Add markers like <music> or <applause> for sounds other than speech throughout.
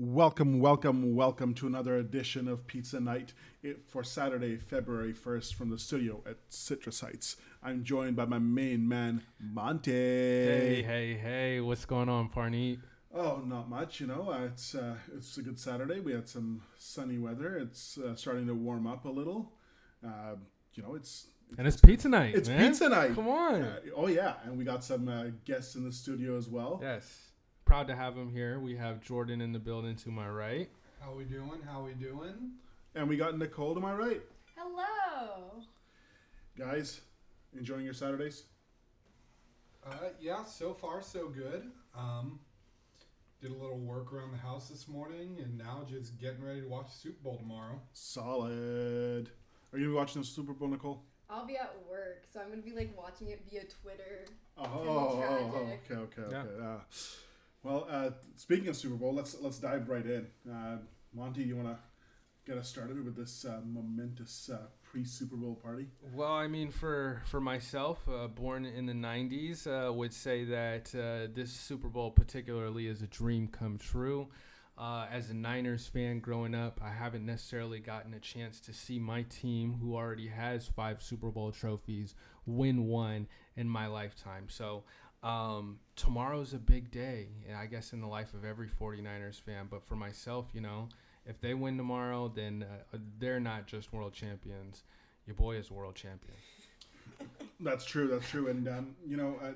Welcome, welcome, welcome to another edition of Pizza Night for Saturday, February 1st from the studio at Citrus Heights. I'm joined by my main man, Monte. Hey, hey, hey, what's going on, Parneet? Oh, not much, you know. Uh, it's uh, it's a good Saturday. We had some sunny weather. It's uh, starting to warm up a little. Uh, you know, it's and it's pizza night. It's man. pizza night. Come on. Uh, oh yeah, and we got some uh, guests in the studio as well. Yes proud to have him here. We have Jordan in the building to my right. How we doing? How we doing? And we got Nicole to my right. Hello. Guys, enjoying your Saturdays? Uh, yeah, so far so good. Um, did a little work around the house this morning, and now just getting ready to watch the Super Bowl tomorrow. Solid. Are you gonna be watching the Super Bowl, Nicole? I'll be at work, so I'm gonna be like watching it via Twitter. Oh, oh, oh okay, okay, okay. Yeah. Uh, well, uh, speaking of Super Bowl, let's let's dive right in. Uh, Monty, you want to get us started with this uh, momentous uh, pre Super Bowl party? Well, I mean, for for myself, uh, born in the '90s, uh, would say that this Super Bowl particularly is a dream come true. as a Niners fan growing up, I haven't necessarily gotten a chance to see my team, who already has five Super Bowl trophies, win one in my lifetime. So um, tomorrow's a big day, I guess, in the life of every 49ers fan. But for myself, you know, if they win tomorrow, then uh, they're not just world champions. Your boy is world champion. <laughs> That's true. That's true. And, um, you know, uh,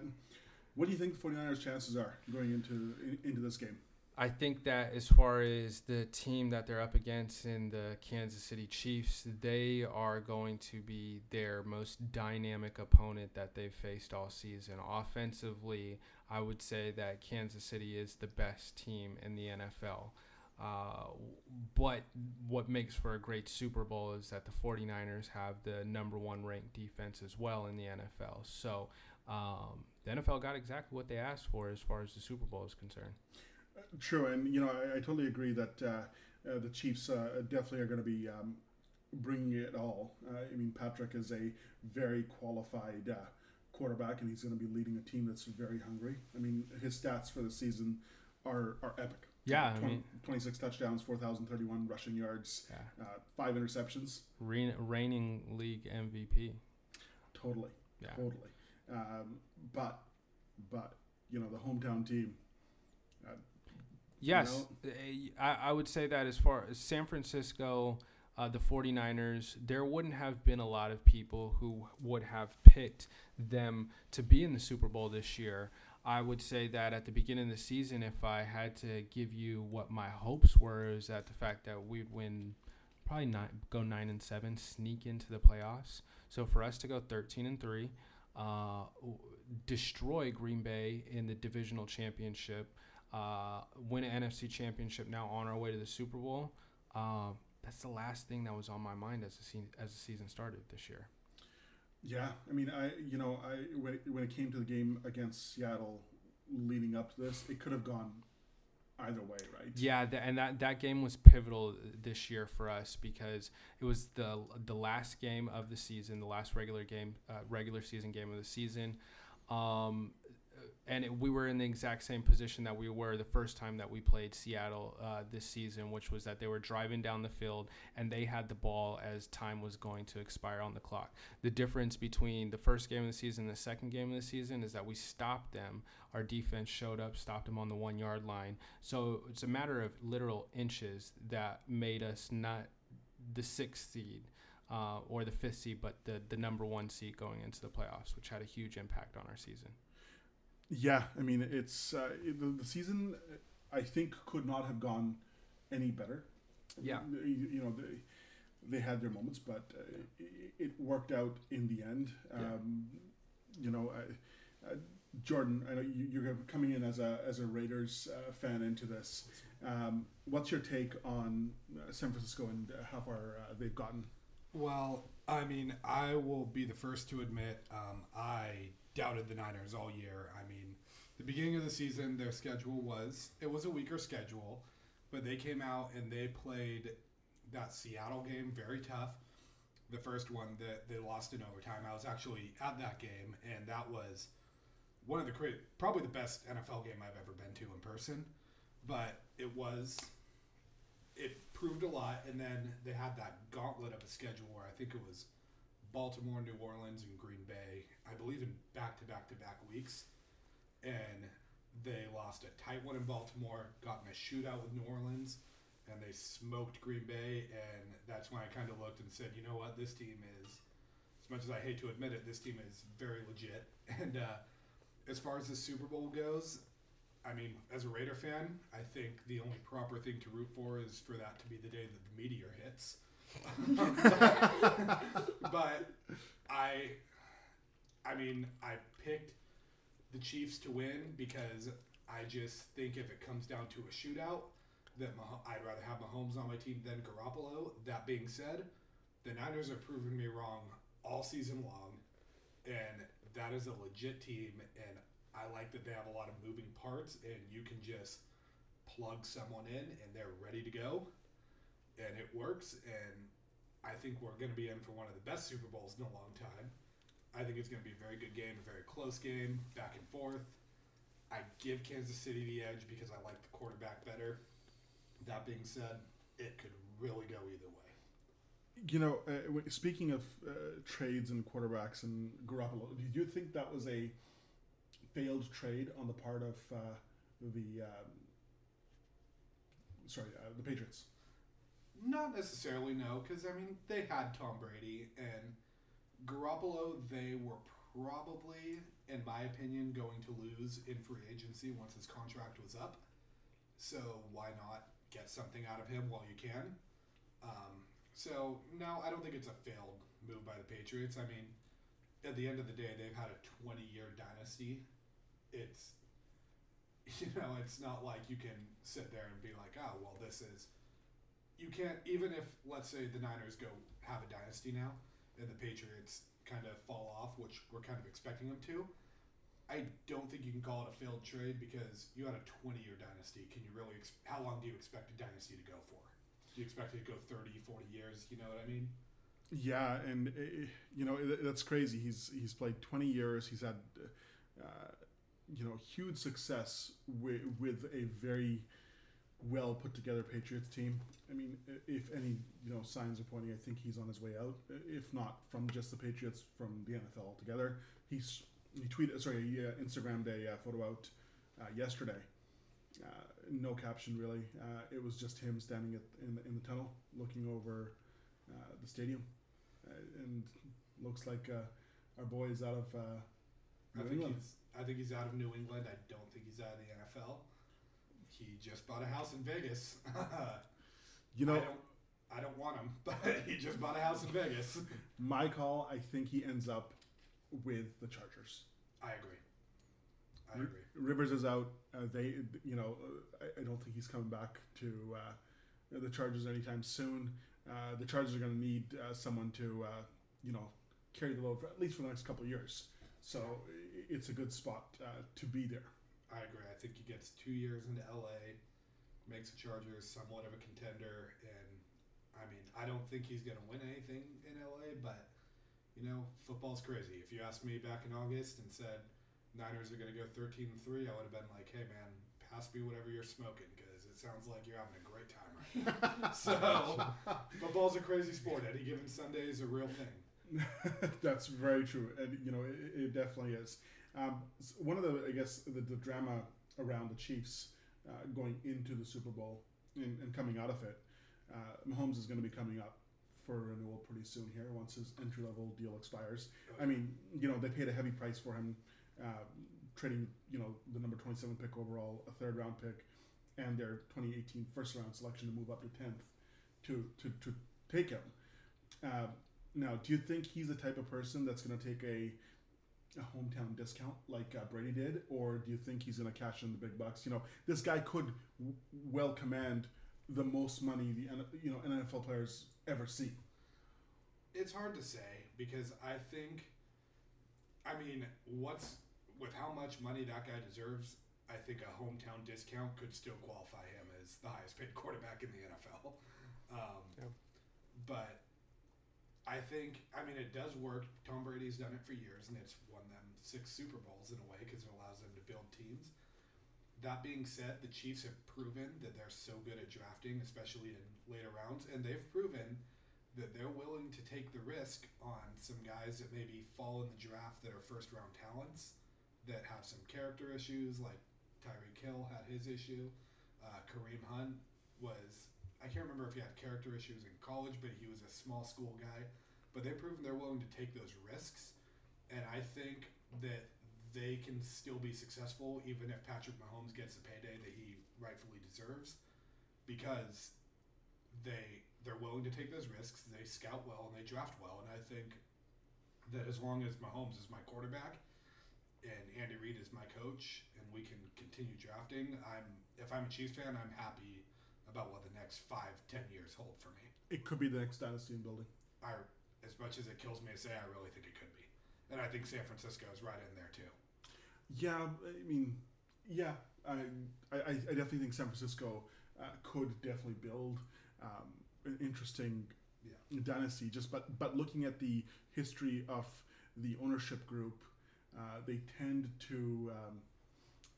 what do you think the 49ers' chances are going into into this game? I think that as far as the team that they're up against in the Kansas City Chiefs, they are going to be their most dynamic opponent that they've faced all season. Offensively, I would say that Kansas City is the best team in the NFL. Uh, but what makes for a great Super Bowl is that the 49ers have the number one ranked defense as well in the NFL. So um, the NFL got exactly what they asked for as far as the Super Bowl is concerned. True, and you know I, I totally agree that uh, uh, the Chiefs uh, definitely are going to be um, bringing it all. Uh, I mean, Patrick is a very qualified uh, quarterback, and he's going to be leading a team that's very hungry. I mean, his stats for the season are are epic. Yeah, 20, I mean, 26 touchdowns, 4,031 rushing yards, yeah. Uh, five interceptions. reigning league MVP. Totally, yeah. totally. Um, but, but you know the hometown team Yes, you know? Eh, I, I would say that as far as San Francisco, uh, the 49ers, there wouldn't have been a lot of people who would have picked them to be in the Super Bowl this year. I would say that at the beginning of the season, if I had to give you what my hopes were, is that the fact that we'd win, probably not go nine and seven, sneak into the playoffs. So for us to go 13 and three, uh, destroy Green Bay in the divisional championship uh, win an NFC championship now on our way to the Super Bowl. Uh, that's the last thing that was on my mind as the se- as the season started this year. Yeah, I mean, I you know, I when it, when it came to the game against Seattle, leading up to this, it could have gone either way, right? Yeah, the, and that that game was pivotal this year for us because it was the the last game of the season, the last regular game, uh, regular season game of the season. Um, and it, we were in the exact same position that we were the first time that we played Seattle uh, this season, which was that they were driving down the field and they had the ball as time was going to expire on the clock. The difference between the first game of the season and the second game of the season is that we stopped them. Our defense showed up, stopped them on the one yard line. So it's a matter of literal inches that made us not the sixth seed. Uh, or the fifth seed, but the, the number one seed going into the playoffs, which had a huge impact on our season. Yeah, I mean it's uh, the, the season. I think could not have gone any better. Yeah, you, you know they, they had their moments, but uh, it, it, worked out in the end. Um, yeah. You know, uh, Jordan, I know you, are coming in as a as a Raiders uh, fan into this. Um, what's your take on uh, San Francisco and how far uh, they've gotten? Well, I mean, I will be the first to admit um, I doubted the Niners all year. I mean, the beginning of the season, their schedule was it was a weaker schedule, but they came out and they played that Seattle game very tough. The first one that they lost in overtime, I was actually at that game, and that was one of the great, probably the best NFL game I've ever been to in person. But it was it proved a lot, and then they had that gauntlet of a schedule where I think it was Baltimore, New Orleans, and Green Bay. I believe in back to back to back weeks, and they lost a tight one in Baltimore, got in a shootout with New Orleans, and they smoked Green Bay. And that's when I kind of looked and said, you know what, this team is, as much as I hate to admit it, this team is very legit. <laughs> And uh, as far as the Super Bowl goes, I mean, as a Raider fan, I think the only proper thing to root for is for that to be the day that the meteor hits. <laughs> but I, I mean, I picked the Chiefs to win because I just think if it comes down to a shootout, that Mah- I'd rather have Mahomes on my team than Garoppolo. That being said, the Niners are proving me wrong all season long, and that is a legit team. And I like that they have a lot of moving parts, and you can just plug someone in, and they're ready to go, and it works. And I think we're going to be in for one of the best Super Bowls in a long time. I think it's going to be a very good game, a very close game, back and forth. I give Kansas City the edge because I like the quarterback better. That being said, it could really go either way. You know, uh, speaking of uh, trades and quarterbacks and Garoppolo, do you think that was a failed trade on the part of uh, the um, sorry uh, the Patriots? Not necessarily, no, because I mean they had Tom Brady and Garoppolo. They were probably, in my opinion, going to lose in free agency once his contract was up. So why not get something out of him while you can? Um, so no, I don't think it's a failed move by the Patriots. I mean, at the end of the day, they've had a twenty-year dynasty. It's <laughs> you know, it's not like you can sit there and be like, oh, well, this is you can't even if let's say the Niners go have a dynasty now and the Patriots kind of fall off, which we're kind of expecting them to. I don't think you can call it a failed trade because you had a 20 year dynasty. Can you really, ex- how long do you expect a dynasty to go for? Do you expect it to go 30, 40 years? You know what I mean? Yeah, and uh, you know it- that's crazy. He's he's played twenty years. He's had uh, you know huge success with with a very well put together Patriots team. I mean, if any you know signs are pointing, I think he's on his way out. If not from just the Patriots, from the NFL altogether. He's he tweeted sorry he uh, Instagrammed a uh, photo out uh, yesterday. Uh, no caption really. Uh, it was just him standing at, in the, in the tunnel, looking over uh, the stadium, uh, and looks like uh, our boy is out of uh, I think England. he's. I think he's out of New England. I don't think he's out of the NFL. He just bought a house in Vegas. <laughs> You know, I don't. I don't want him, <laughs> but he just bought a house in Vegas. <laughs> my call. I think he ends up with the Chargers. I agree. I agree. Rivers is out. Uh, they, you know, uh, I, I don't think he's coming back to uh, the Chargers anytime soon. Uh, the Chargers are going to need uh, someone to, uh, you know, carry the load for at least for the next couple of years. So it's a good spot uh, to be there. I agree. I think he gets two years into LA, makes the Chargers somewhat of a contender, and I mean, I don't think he's going to win anything in LA, but you know, football's crazy. If you asked me back in August and said Niners are going to go thirteen and three, I would have been like, "Hey, man, pass me whatever you're smoking because it sounds like you're having a great time right now." <laughs> so, football's a crazy sport. Any given Sunday is a real thing. <laughs> That's very true, and you know it, it definitely is. Um, one of the, I guess, the, the drama around the Chiefs uh, going into the Super Bowl and, and coming out of it, uh, Mahomes is going to be coming up for renewal pretty soon here once his entry level deal expires. I mean, you know, they paid a heavy price for him, uh, trading, you know, the number 27 pick overall, a third round pick, and their 2018 first round selection to move up to 10th to, to, to take him. Uh, now, do you think he's the type of person that's going to take a, a hometown discount like uh, Brady did, or do you think he's going to cash in the big bucks? You know, this guy could w- well command the most money the you know NFL players ever see. It's hard to say because I think, I mean, what's with how much money that guy deserves? I think a hometown discount could still qualify him as the highest paid <laughs> quarterback in the NFL. Um, Yep. But I think, I mean, it does work. Tom Brady's done it for years, and it's won them six Super Bowls in a way because it allows them to build teams. that being said, the Chiefs have proven that they're so good at drafting, especially in later rounds, and they've proven that they're willing to take the risk on some guys that maybe fall in the draft that are first round talents that have some character issues, like Tyreek Hill had his issue. Uh, Kareem Hunt was, I can't remember if he had character issues in college, but he was a small school guy. But they've proven they're willing to take those risks. And I think that they can still be successful even if Patrick Mahomes gets the payday that he rightfully deserves because they they're willing to take those risks, they scout well and they draft well and I think that as long as Mahomes is my quarterback and Andy Reid is my coach and we can continue drafting, I'm if I'm a Chiefs fan, I'm happy about what the next five, ten years hold for me. It could be the next dynasty in building. I as much as it kills me to say I really think it could be. And I think San Francisco is right in there too. Yeah, I mean, yeah, I, I, I definitely think San Francisco uh, could definitely build um, an interesting Yeah. dynasty. Just but but looking at the history of the ownership group, uh, they tend to um,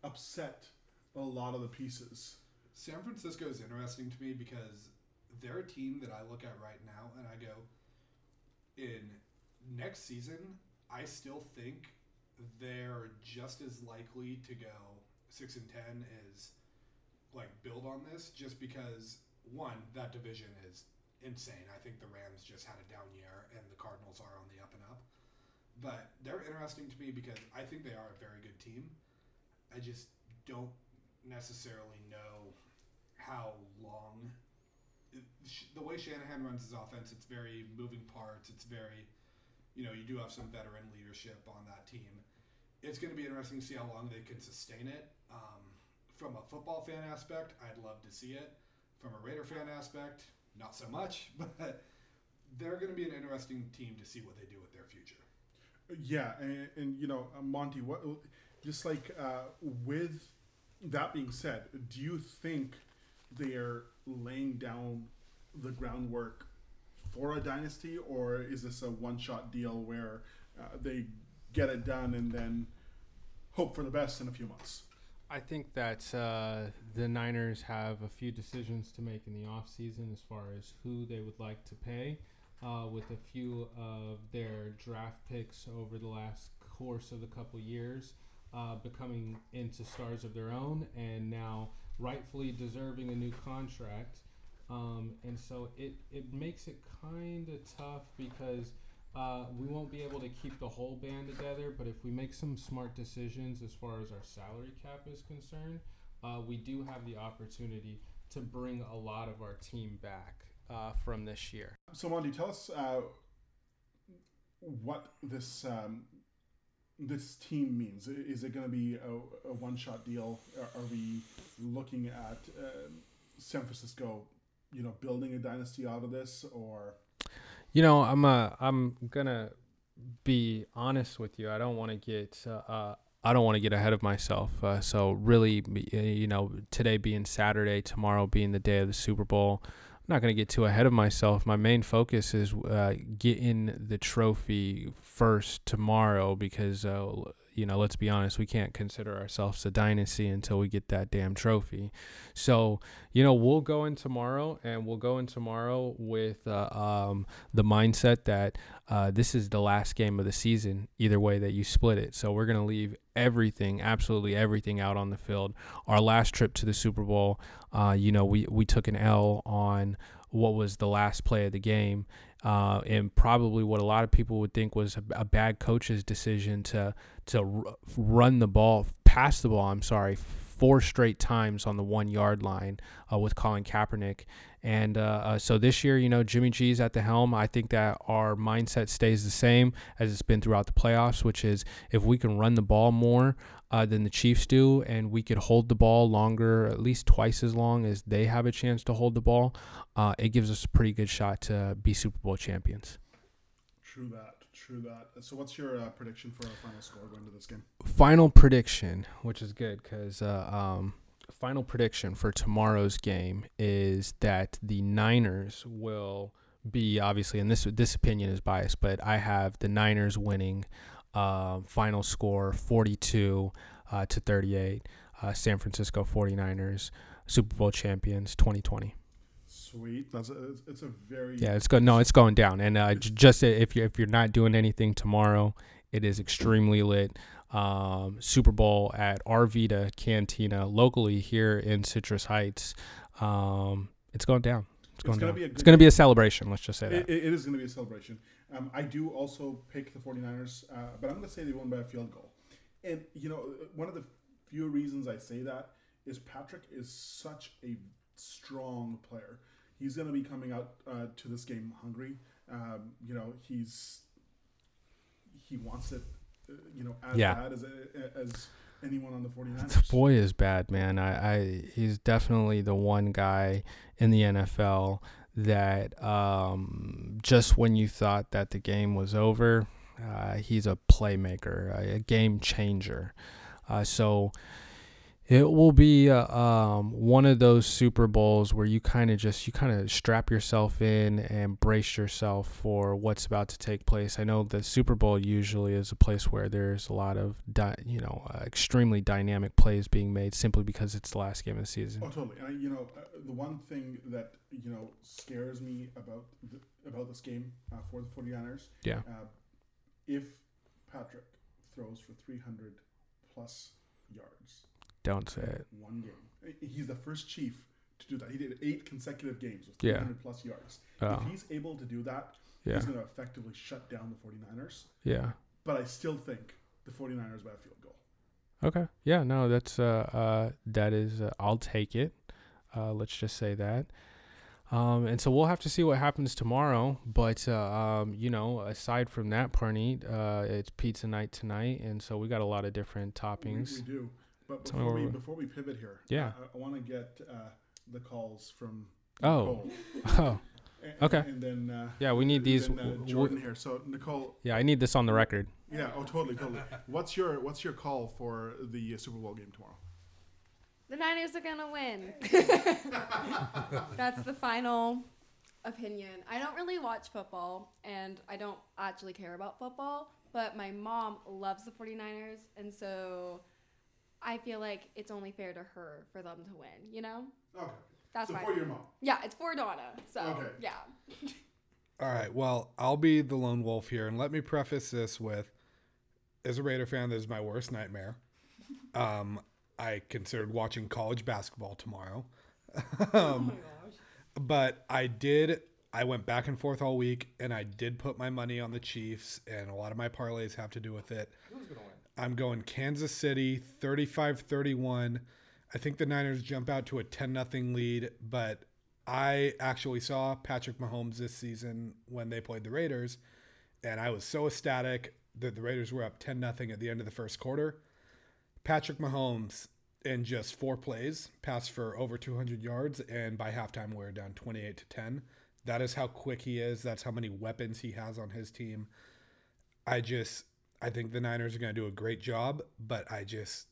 upset a lot of the pieces. San Francisco is interesting to me because they're a team that I look at right now and I go, in next season, I still think they're just as likely to go six and ten as like build on this, just because one that division is insane. I think the Rams just had a down year and the Cardinals are on the up and up, but they're interesting to me because I think they are a very good team. I just don't necessarily know how long the way Shanahan runs his offense, it's very moving parts. It's very, you know, you do have some veteran leadership on that team. It's going to be interesting to see how long they can sustain it. Um, from a football fan aspect, I'd love to see it. From a Raider fan aspect, not so much. <laughs> But they're going to be an interesting team to see what they do with their future. Yeah, and, and you know, uh, Monty, what just like uh, with that being said, do you think they're laying down the groundwork for a dynasty, or is this a one-shot deal where uh, they get it done and then hope for the best in a few months? I think that uh, the Niners have a few decisions to make in the offseason as far as who they would like to pay. Uh, with a few of their draft picks over the last course of a couple years uh, becoming into stars of their own and now rightfully deserving a new contract. Um, and so it, it makes it kind of tough because uh, we won't be able to keep the whole band together, but if we make some smart decisions as far as our salary cap is concerned, uh, we do have the opportunity to bring a lot of our team back uh, from this year. So, Monty, tell us uh, what this um, this team means. Is it going to be a, a one-shot deal? Are, we looking at uh, San Francisco, you know, building a dynasty out of this, or You know, I'm uh, I'm gonna be honest with you. I don't want to get uh, uh, I don't want to get ahead of myself. Uh, so really, you know, today being Saturday, tomorrow being the day of the Super Bowl, Not gonna get too ahead of myself. My main focus is uh, getting the trophy first tomorrow because uh, you know, let's be honest, we can't consider ourselves a dynasty until we get that damn trophy. So you know, we'll go in tomorrow, and we'll go in tomorrow with uh, um, the mindset that uh, this is the last game of the season, either way that you split it. So we're going to leave everything, absolutely everything out on the field. Our last trip to the Super Bowl, uh, you know, we, we took an L on what was the last play of the game. Uh, and probably what a lot of people would think was a, a bad coach's decision to to r- run the ball, pass the ball. I'm sorry, four straight times on the one yard line uh, with Colin Kaepernick. And uh, uh, so this year, you know, Jimmy G's at the helm. I think that our mindset stays the same as it's been throughout the playoffs, which is if we can run the ball more uh, than the Chiefs do, and we could hold the ball longer, at least twice as long as they have a chance to hold the ball, uh, it gives us a pretty good shot to be Super Bowl champions. true that, true that. So, what's your uh, prediction for our final score going to this game? final prediction, which is good because uh, um, final prediction for tomorrow's game is that the Niners will be obviously, and this this opinion is biased, but I have the Niners winning. Uh, final score 42 uh, to 38. uh, San Francisco 49ers, Super Bowl champions 2020. Sweet. That's a, it's, a very Yeah, it's going. No, it's going down. And uh, j- just if you if you're not doing anything tomorrow, it is extremely lit. Um, Super Bowl at Arvita Cantina locally here in Citrus Heights. Um, it's going down. It's going down. be a it's going to be a celebration. Let's just say that. it- it is going to be a celebration. Um, I do also pick the 49ers, uh, but I'm going to say they won by a field goal. And, you know, one of the few reasons I say that is Patrick is such a strong player. He's going to be coming out uh, to this game hungry. Um, you know, he's he wants it, uh, you know, as Yeah. bad as as anyone on the 49ers. The boy is bad, man. I, I he's definitely the one guy in the NFL that um, just when you thought that the game was over, uh, he's a playmaker, a, game changer. Uh, so it will be uh, um, one of those Super Bowls where you kind of just you kind of strap yourself in and brace yourself for what's about to take place. I know the Super Bowl usually is a place where there's a lot of di- you know uh, extremely dynamic plays being made simply because it's the last game of the season. Oh, totally. And I, you know, uh, the one thing that you know scares me about the, about this game uh, for the 49ers, Yeah. uh, if Patrick throws for 300 plus yards Don't say it. one game, he's the first Chief to do that. He did eight consecutive games with Yeah. 300 plus yards. Oh, If he's able to do that, yeah, he's going to effectively shut down the 49ers. yeah. But I still think the 49ers by a field goal. Okay. Yeah. No, that's uh, uh that is uh, I'll take it. Uh, let's just say that. Um, and so we'll have to see what happens tomorrow. But uh, um, you know, aside from that, Parneet, uh, it's pizza night tonight, and so we got a lot of different We, toppings. we do. But before where we, we- before we pivot here, Yeah. I, I want to get uh, the calls from Oh. Nicole. <laughs> Oh, And- Okay. And then uh, yeah, we need these. then, uh, w- w- Jordan here. So Nicole, yeah, I need this on the record. yeah, oh totally, totally. What's your what's your call for the uh, Super Bowl game tomorrow? The Niners are gonna win. <laughs> That's the final opinion. I don't really watch football and I don't actually care about football, but my mom loves the 49ers and so I feel like it's only fair to her for them to win, you know? Okay. That's so why. for your mom. Yeah, it's for Donna. So, Okay. yeah. All right. Well, I'll be the lone wolf here, and let me preface this with: as a Raider fan, this is my worst nightmare. Um, I considered watching college basketball tomorrow, <laughs> oh my gosh. but I did. I went back and forth all week, and I did put my money on the Chiefs, and a lot of my parlays have to do with it. Who's gonna win? I'm going Kansas City 35-31. I think the Niners jump out to a 10 nothing lead, but I actually saw Patrick Mahomes this season when they played the Raiders, and I was so ecstatic that the Raiders were up 10 nothing at the end of the first quarter. Patrick Mahomes in just four plays passed for over 200 yards, and by halftime we were down 28 to 10. That is how quick he is. That's how many weapons he has on his team. I just I think the Niners are going to do a great job, but I just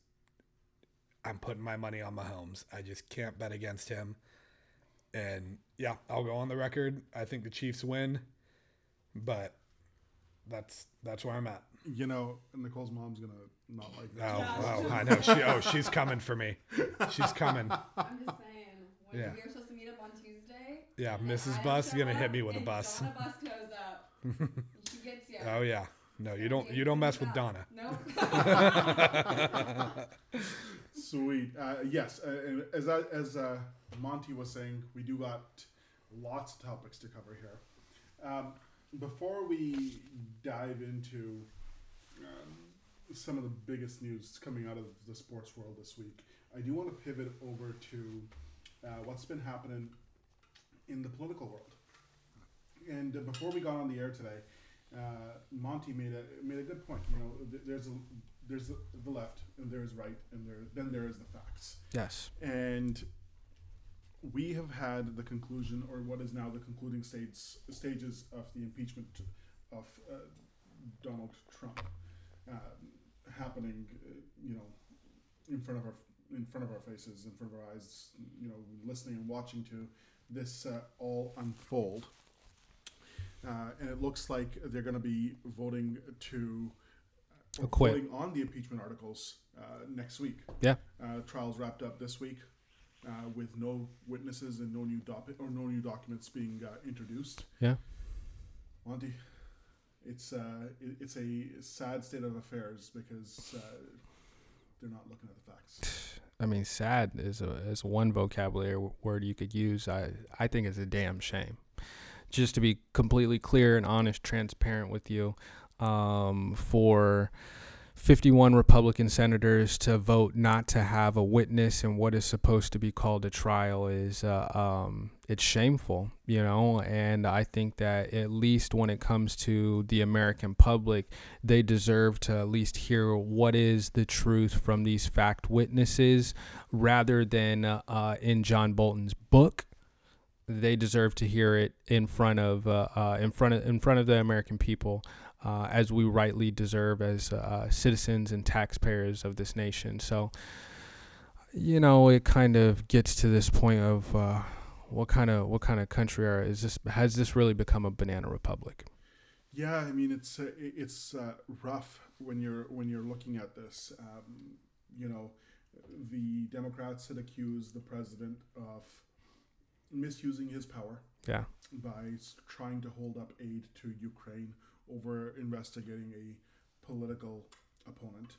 I'm putting my money on Mahomes. I just can't bet against him. And yeah, I'll go on the record. I think the Chiefs win, but that's that's where I'm at. You know, Nicole's mom's gonna not like Oh, that. oh I know. She oh she's coming for me. She's coming. <laughs> I'm just saying, when Yeah. we were supposed to meet up on Tuesday, Yeah, Mrs. Bus is gonna hit me with a and bus. Donna Bus goes up. <laughs> she gets you. Oh yeah. No, you don't you don't mess with Donna. Nope. <laughs> Sweet. Uh, yes, uh, and as I, as uh, Monty was saying, we do got lots of topics to cover here. Um, before we dive into um, some of the biggest news coming out of the sports world this week, I do want to pivot over to uh, what's been happening in the political world. And uh, before we got on the air today, uh, Monty made a made a good point. You know, th- there's a there's the, the left and there's right and there then there is the facts. Yes. And we have had the conclusion, or what is now the concluding stage stages of the impeachment of uh, Donald Trump uh, happening. Uh, you know, in front of our in front of our faces, in front of our eyes. You know, listening and watching to this uh, all unfold. Uh, and it looks like they're going to be voting to Acquit. voting on the impeachment articles uh, next week. Yeah. Uh, trials wrapped up this week uh, with no witnesses and no new doc- or no new documents being uh, introduced. Yeah. Monty, it's uh, it, it's a sad state of affairs because uh, they're not looking at the facts. <sighs> I mean, sad is a is one vocabulary word you could use. I I think it's a damn shame. Just to be completely clear and honest, transparent with you, um, for 51 Republican senators to vote not to have a witness in what is supposed to be called a trial is uh, um, it's shameful, you know. And I think that at least when it comes to the American public, they deserve to at least hear what is the truth from these fact witnesses rather than uh, in John Bolton's book. They deserve to hear it in front of uh, uh, in front of in front of the American people, uh, as we rightly deserve as uh, citizens and taxpayers of this nation. So, you know, it kind of gets to this point of uh, what kind of what kind of country are is this? Has this really become a banana republic? Yeah, I mean it's uh, it's rough when you're when you're looking at this. Um, you know, the Democrats had accused the president of misusing his power Yeah, by trying to hold up aid to Ukraine over investigating a political opponent.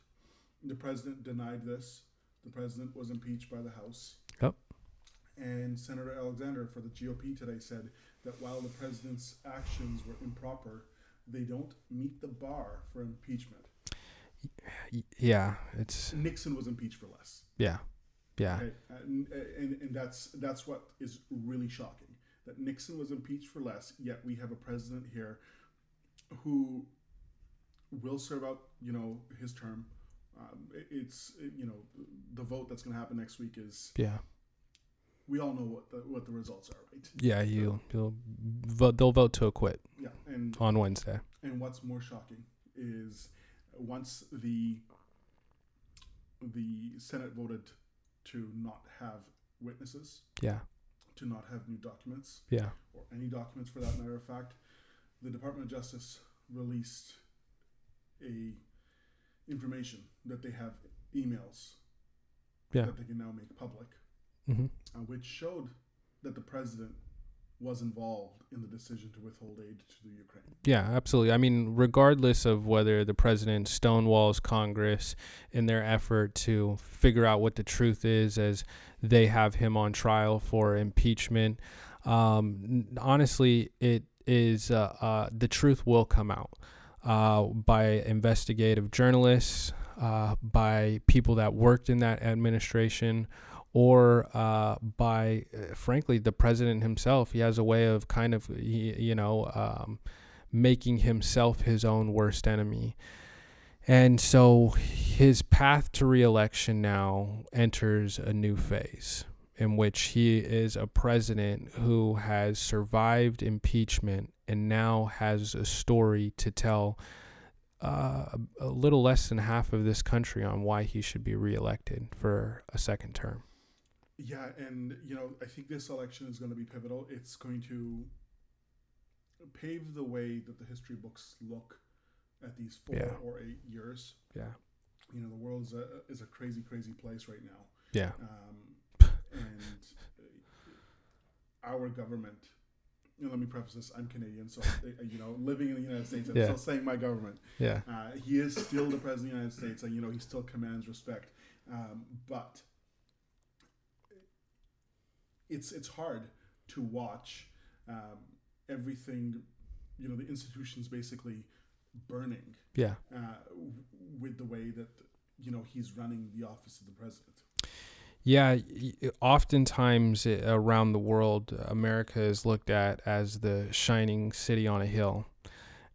The president denied this. The president was impeached by the House. Yep. And Senator Alexander for the GOP today said that while the president's actions were improper, they don't meet the bar for impeachment. Yeah, it's Nixon was impeached for less. yeah, yeah. Okay, and, and, and that's that's what is really shocking. That Nixon was impeached for less, yet we have a president here who will serve out, you know, his term. Um, it- it's you know the vote that's going to happen next week is Yeah, we all know what the what the results are, right? yeah. You, you'll vote. They'll vote to acquit Yeah, and on Wednesday. and what's more shocking is once the the Senate voted to not have witnesses, Yeah, to not have new documents, yeah, or any documents for that matter of fact, the Department of Justice released a information that they have emails yeah. that they can now make public, hmm uh, which showed that the president was involved in the decision to withhold aid to the Ukraine. Yeah, absolutely. I mean, regardless of whether the president stonewalls Congress in their effort to figure out what the truth is as they have him on trial for impeachment, um, honestly, it is uh, uh, the truth will come out uh, by investigative journalists, uh, by people that worked in that administration, or uh, by, uh, frankly, the president himself. He has a way of kind of, you know, um, making himself his own worst enemy. And so his path to reelection now enters a new phase in which he is a president who has survived impeachment and now has a story to tell uh, a little less than half of this country on why he should be reelected for a second term. Yeah, and you know, I think this election is going to be pivotal. It's going to pave the way that the history books look at these four Yeah. or eight years. Yeah. You know, the world is a, is a crazy, crazy place right now. Yeah. Um, and our government, you know, let me preface this I'm Canadian, so, uh, you know, living in the United States, I'm Yeah. still saying my government. Yeah. Uh, he is still the president of the United States, and you know he still commands respect. Um, but it's it's hard to watch um, everything, you know, the institutions basically burning Yeah. uh, w- with the way that you know he's running the office of the president. Yeah, oftentimes uh, around the world, America is looked at as the shining city on a hill.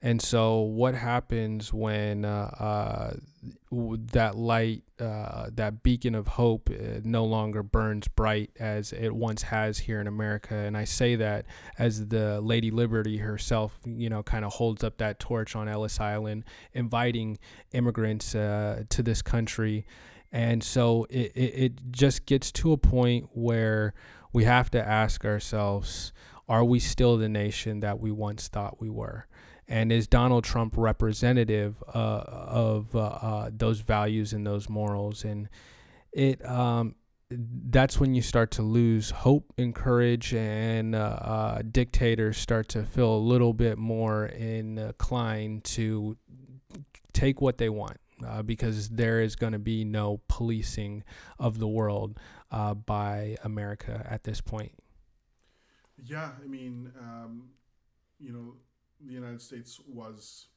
And so, what happens when uh, uh, that light, uh, that beacon of hope, uh, no longer burns bright as it once has here in America? And I say that as the Lady Liberty herself, you know, kind of holds up that torch on Ellis Island, inviting immigrants uh, to this country. And so it, it, it just gets to a point where we have to ask ourselves are we still the nation that we once thought we were? And is Donald Trump representative uh, of uh, uh, those values and those morals? And it um, that's when you start to lose hope and courage, and uh, uh, dictators start to feel a little bit more inclined to take what they want. Uh, because there is going to be no policing of the world by America at this point. Yeah, I mean, um, you know, the United States was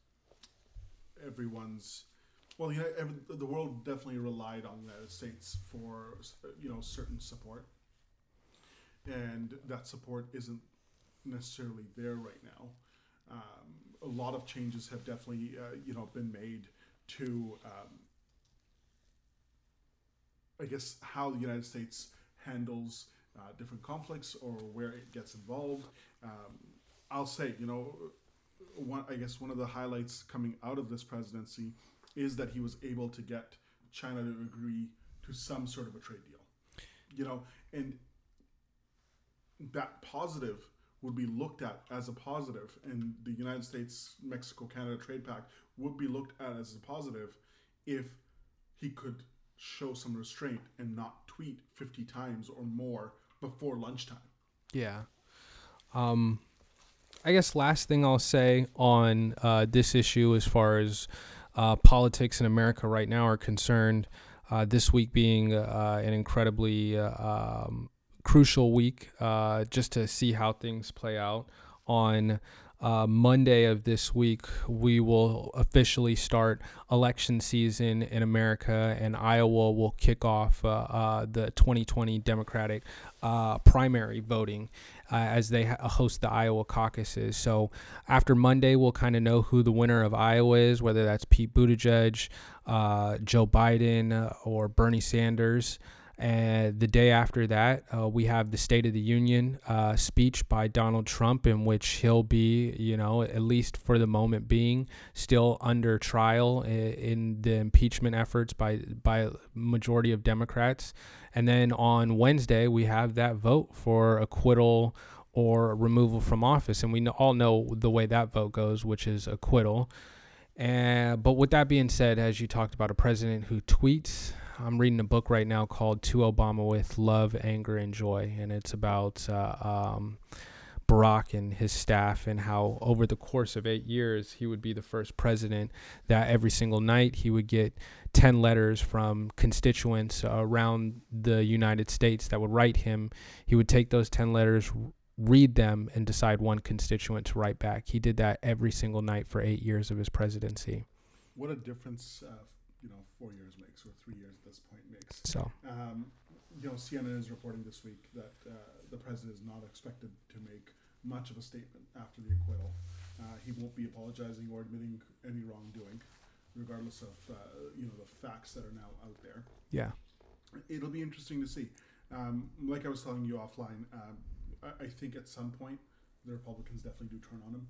everyone's. Well, you know, every, the world definitely relied on the United States for you know certain support, and that support isn't necessarily there right now. Um, a lot of changes have definitely uh, you know been made to, um, I guess, how the United States handles uh, different conflicts or where it gets involved. Um, I'll say, you know, one I guess one of the highlights coming out of this presidency is that he was able to get China to agree to some sort of a trade deal. You know, and that positive would be looked at as a positive, and the United States Mexico Canada Trade Pact would be looked at as a positive if he could show some restraint and not tweet 50 times or more before lunchtime. Yeah. Um, I guess last thing I'll say on uh, this issue, as far as uh, politics in America right now are concerned, uh, this week being uh, an incredibly uh, um, crucial week, uh, just to see how things play out. On Monday of this week, we will officially start election season in America, and Iowa will kick off the 2020 Democratic primary voting uh, as they ha- host the Iowa caucuses. So after Monday, we'll kind of know who the winner of Iowa is, whether that's Pete Buttigieg, uh, Joe Biden, or Bernie Sanders. And the day after that, uh, we have the State of the Union uh, speech by Donald Trump, in which he'll be, you know, at least for the moment being, still under trial in, in the impeachment efforts by by majority of Democrats. And then on Wednesday, we have that vote for acquittal or removal from office, and we all know the way that vote goes, which is acquittal. And but with that being said, as you talked about, a president who tweets I'm reading a book right now called To Obama with Love, Anger, and Joy, and it's about uh, um, Barack and his staff and how over the course of eight years he would be the first president that every single night he would get 10 letters from constituents around the United States that would write him. He would take those 10 letters, read them, and decide one constituent to write back. He did that every single night for eight years of his presidency. What a difference uh, you know four years makes or three years at this point makes. So um, you know CNN is reporting this week that uh, the president is not expected to make much of a statement after the acquittal. Uh, he won't be apologizing or admitting any wrongdoing, regardless of uh, you know the facts that are now out there. Yeah, it'll be interesting to see. Um, like I was telling you offline, um, I, I, think at some point the Republicans definitely do turn on him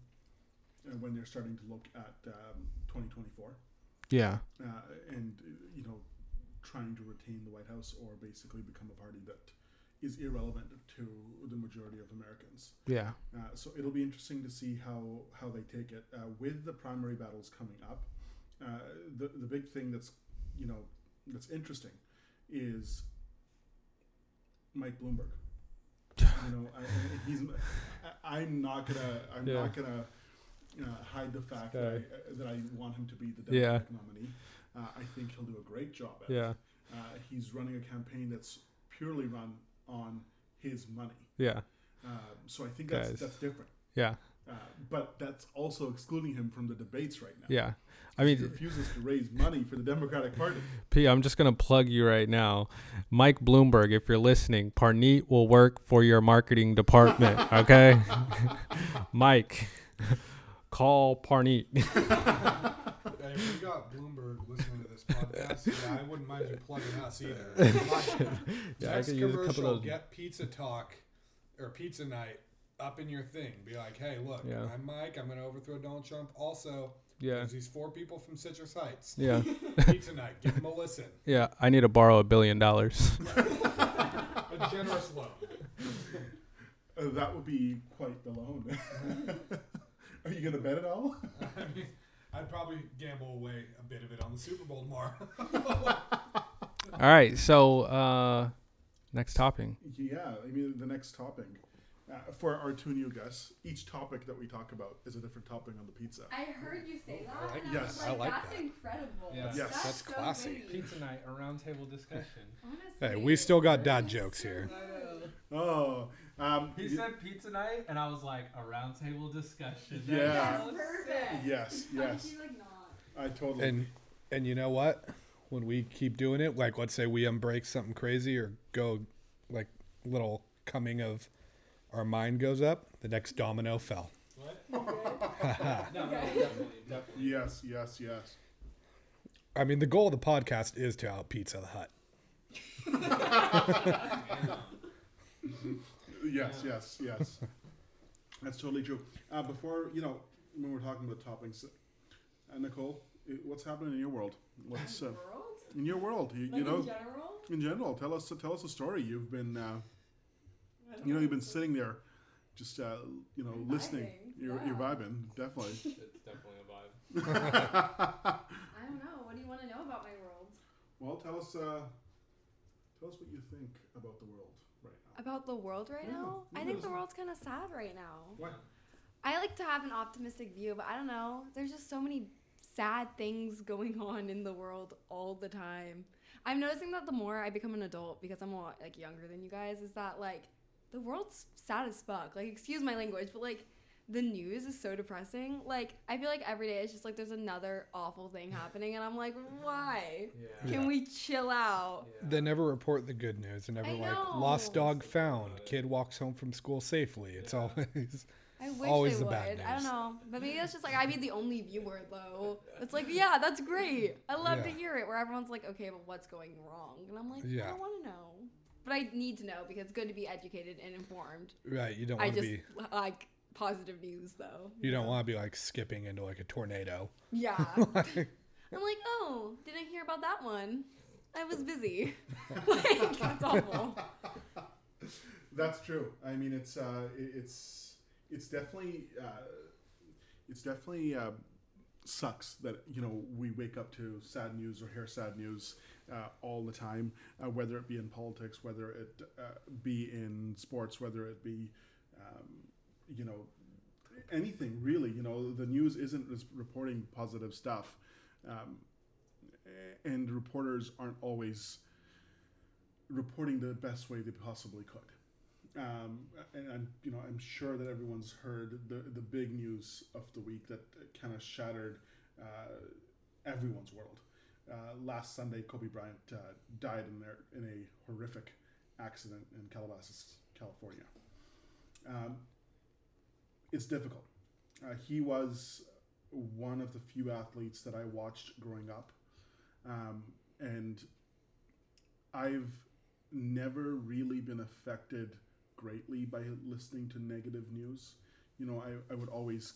uh, when they're starting to look at um, 2024. Yeah. Uh, and you know, trying to retain the White House or basically become a party that is irrelevant to the majority of Americans. Yeah. Uh, so it'll be interesting to see how how they take it uh, with the primary battles coming up. Uh, the the big thing that's you know that's interesting is Mike Bloomberg. you know, I, he's I'm not gonna I'm yeah. not gonna uh, hide the fact that I, that I want him to be the Democratic yeah. nominee. Uh, I think he'll do a great job at yeah. it. Uh, he's running a campaign that's purely run on his money. Yeah. Um, so I think that's Guys. that's different. Yeah. Uh, but that's also excluding him from the debates right now. Yeah. I mean, he refuses to raise money for the Democratic Party. P, I'm just gonna plug you right now, Mike Bloomberg. If you're listening, Parneet will work for your marketing department. <laughs> Okay, <laughs> Mike <laughs> call Parneet. Hey, if we got Bloomberg listening to this podcast, yeah, I wouldn't mind you plugging us either. yeah, Next <laughs> I could use a couple of those. Get Pizza Talk or Pizza Night up in your thing. Be like, hey, look, yeah. I'm Mike. I'm going to overthrow Donald Trump. Also, yeah. There's these four people from Citrus Heights. Yeah. <laughs> Pizza night. Give them a listen. Yeah. I need to borrow a billion dollars. <laughs> a generous loan. Uh, that would be quite the loan. Are you gonna bet it all? I mean, I'd probably gamble away a bit of it on the Super Bowl tomorrow. <laughs> All right, so uh, next topping. yeah, I mean the next topping. Uh, for our two new guests, each topic that we talk about is a different topping on the pizza. I heard you say that. Yes, I like and I that. was Yes. like, I like that's that. incredible. Yeah. Yes. That's, That's so classy. witty. Pizza night, a roundtable discussion. <laughs> Honestly. hey, we still got dad jokes here. <laughs> Oh, um, He y- said pizza night, and I was like, a roundtable discussion. Yeah. That's perfect. yes, How yes, you, like, not? I totally. And and you know what? When we keep doing it, like let's say we unbreak something crazy or go like little coming of our mind goes up, the next domino fell. What? <laughs> <laughs> no, no, definitely, definitely. yes, yes, yes. I mean, the goal of the podcast is to out Pizza the Hut. <laughs> Yes, yes, yes. <laughs> That's totally true. Uh, before you know, when we're talking about toppings, uh, Nicole, i- what's happening in your world? What's uh, <laughs> World? in your world? You, Like you know, in general? in general, tell us tell us a story. You've been, uh, I don't you know, you've been It's sitting there, just uh, you know, listening. vibing, You're, you're yeah. vibing, definitely. It's <laughs> definitely a vibe. I don't know. What do you want to know about my world? well, tell us, uh, tell us what you think about the world right now. About the world right Yeah, now? I think the world's kind of sad right now. Why? I like to have an optimistic view, but I don't know. There's just so many sad things going on in the world all the time. I'm noticing that the more I become an adult, because I'm a lot like younger than you guys, is that like the world's sad as fuck. Like, excuse my language, but like the news is so depressing. Like, I feel like every day it's just like there's another awful thing <laughs> happening, and I'm like, why? Yeah. Can we chill out? They never report the good news. They're never I like lost dog found, kid walks home from school safely. It's Yeah. always I wish Always they the would. bad I don't news. know, but maybe that's just like I'd be the only viewer though. It's like, yeah, that's great. I love to hear it. Where everyone's like, okay, but what's going wrong? And I'm like, I Yeah. don't want to know, but I need to know because it's good to be educated and informed. right. You don't I want to just be like positive news though. you don't want to be like skipping into like a tornado. Yeah. <laughs> I'm like, oh, didn't hear about that one. I was busy. <laughs> like that's awful. That's true. I mean, it's uh, it's it's definitely uh, it's definitely uh, sucks that you know we wake up to sad news or hear sad news uh, all the time, uh, whether it be in politics, whether it uh, be in sports, whether it be um, you know anything really. You know, the news isn't reporting positive stuff, um, and reporters aren't always reporting the best way they possibly could. Um, and I'm, you know, I'm sure that everyone's heard the the big news of the week that kind of shattered uh, everyone's world. Uh, last Sunday, Kobe Bryant uh, died in there in a horrific accident in Calabasas, California. Um, it's difficult. Uh, he was one of the few athletes that I watched growing up, um, and I've never really been affected greatly by listening to negative news. You know, I, I would always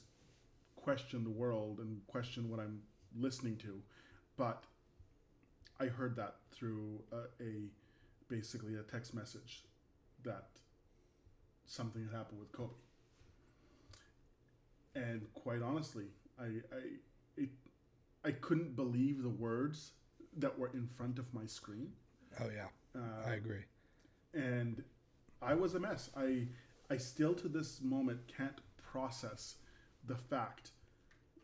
question the world and question what I'm listening to, but I heard that through a, a basically a text message that something had happened with Kobe. And quite honestly, I I it, I couldn't believe the words that were in front of my screen. Oh yeah, Uh, I agree. and I was a mess. I I still to this moment can't process the fact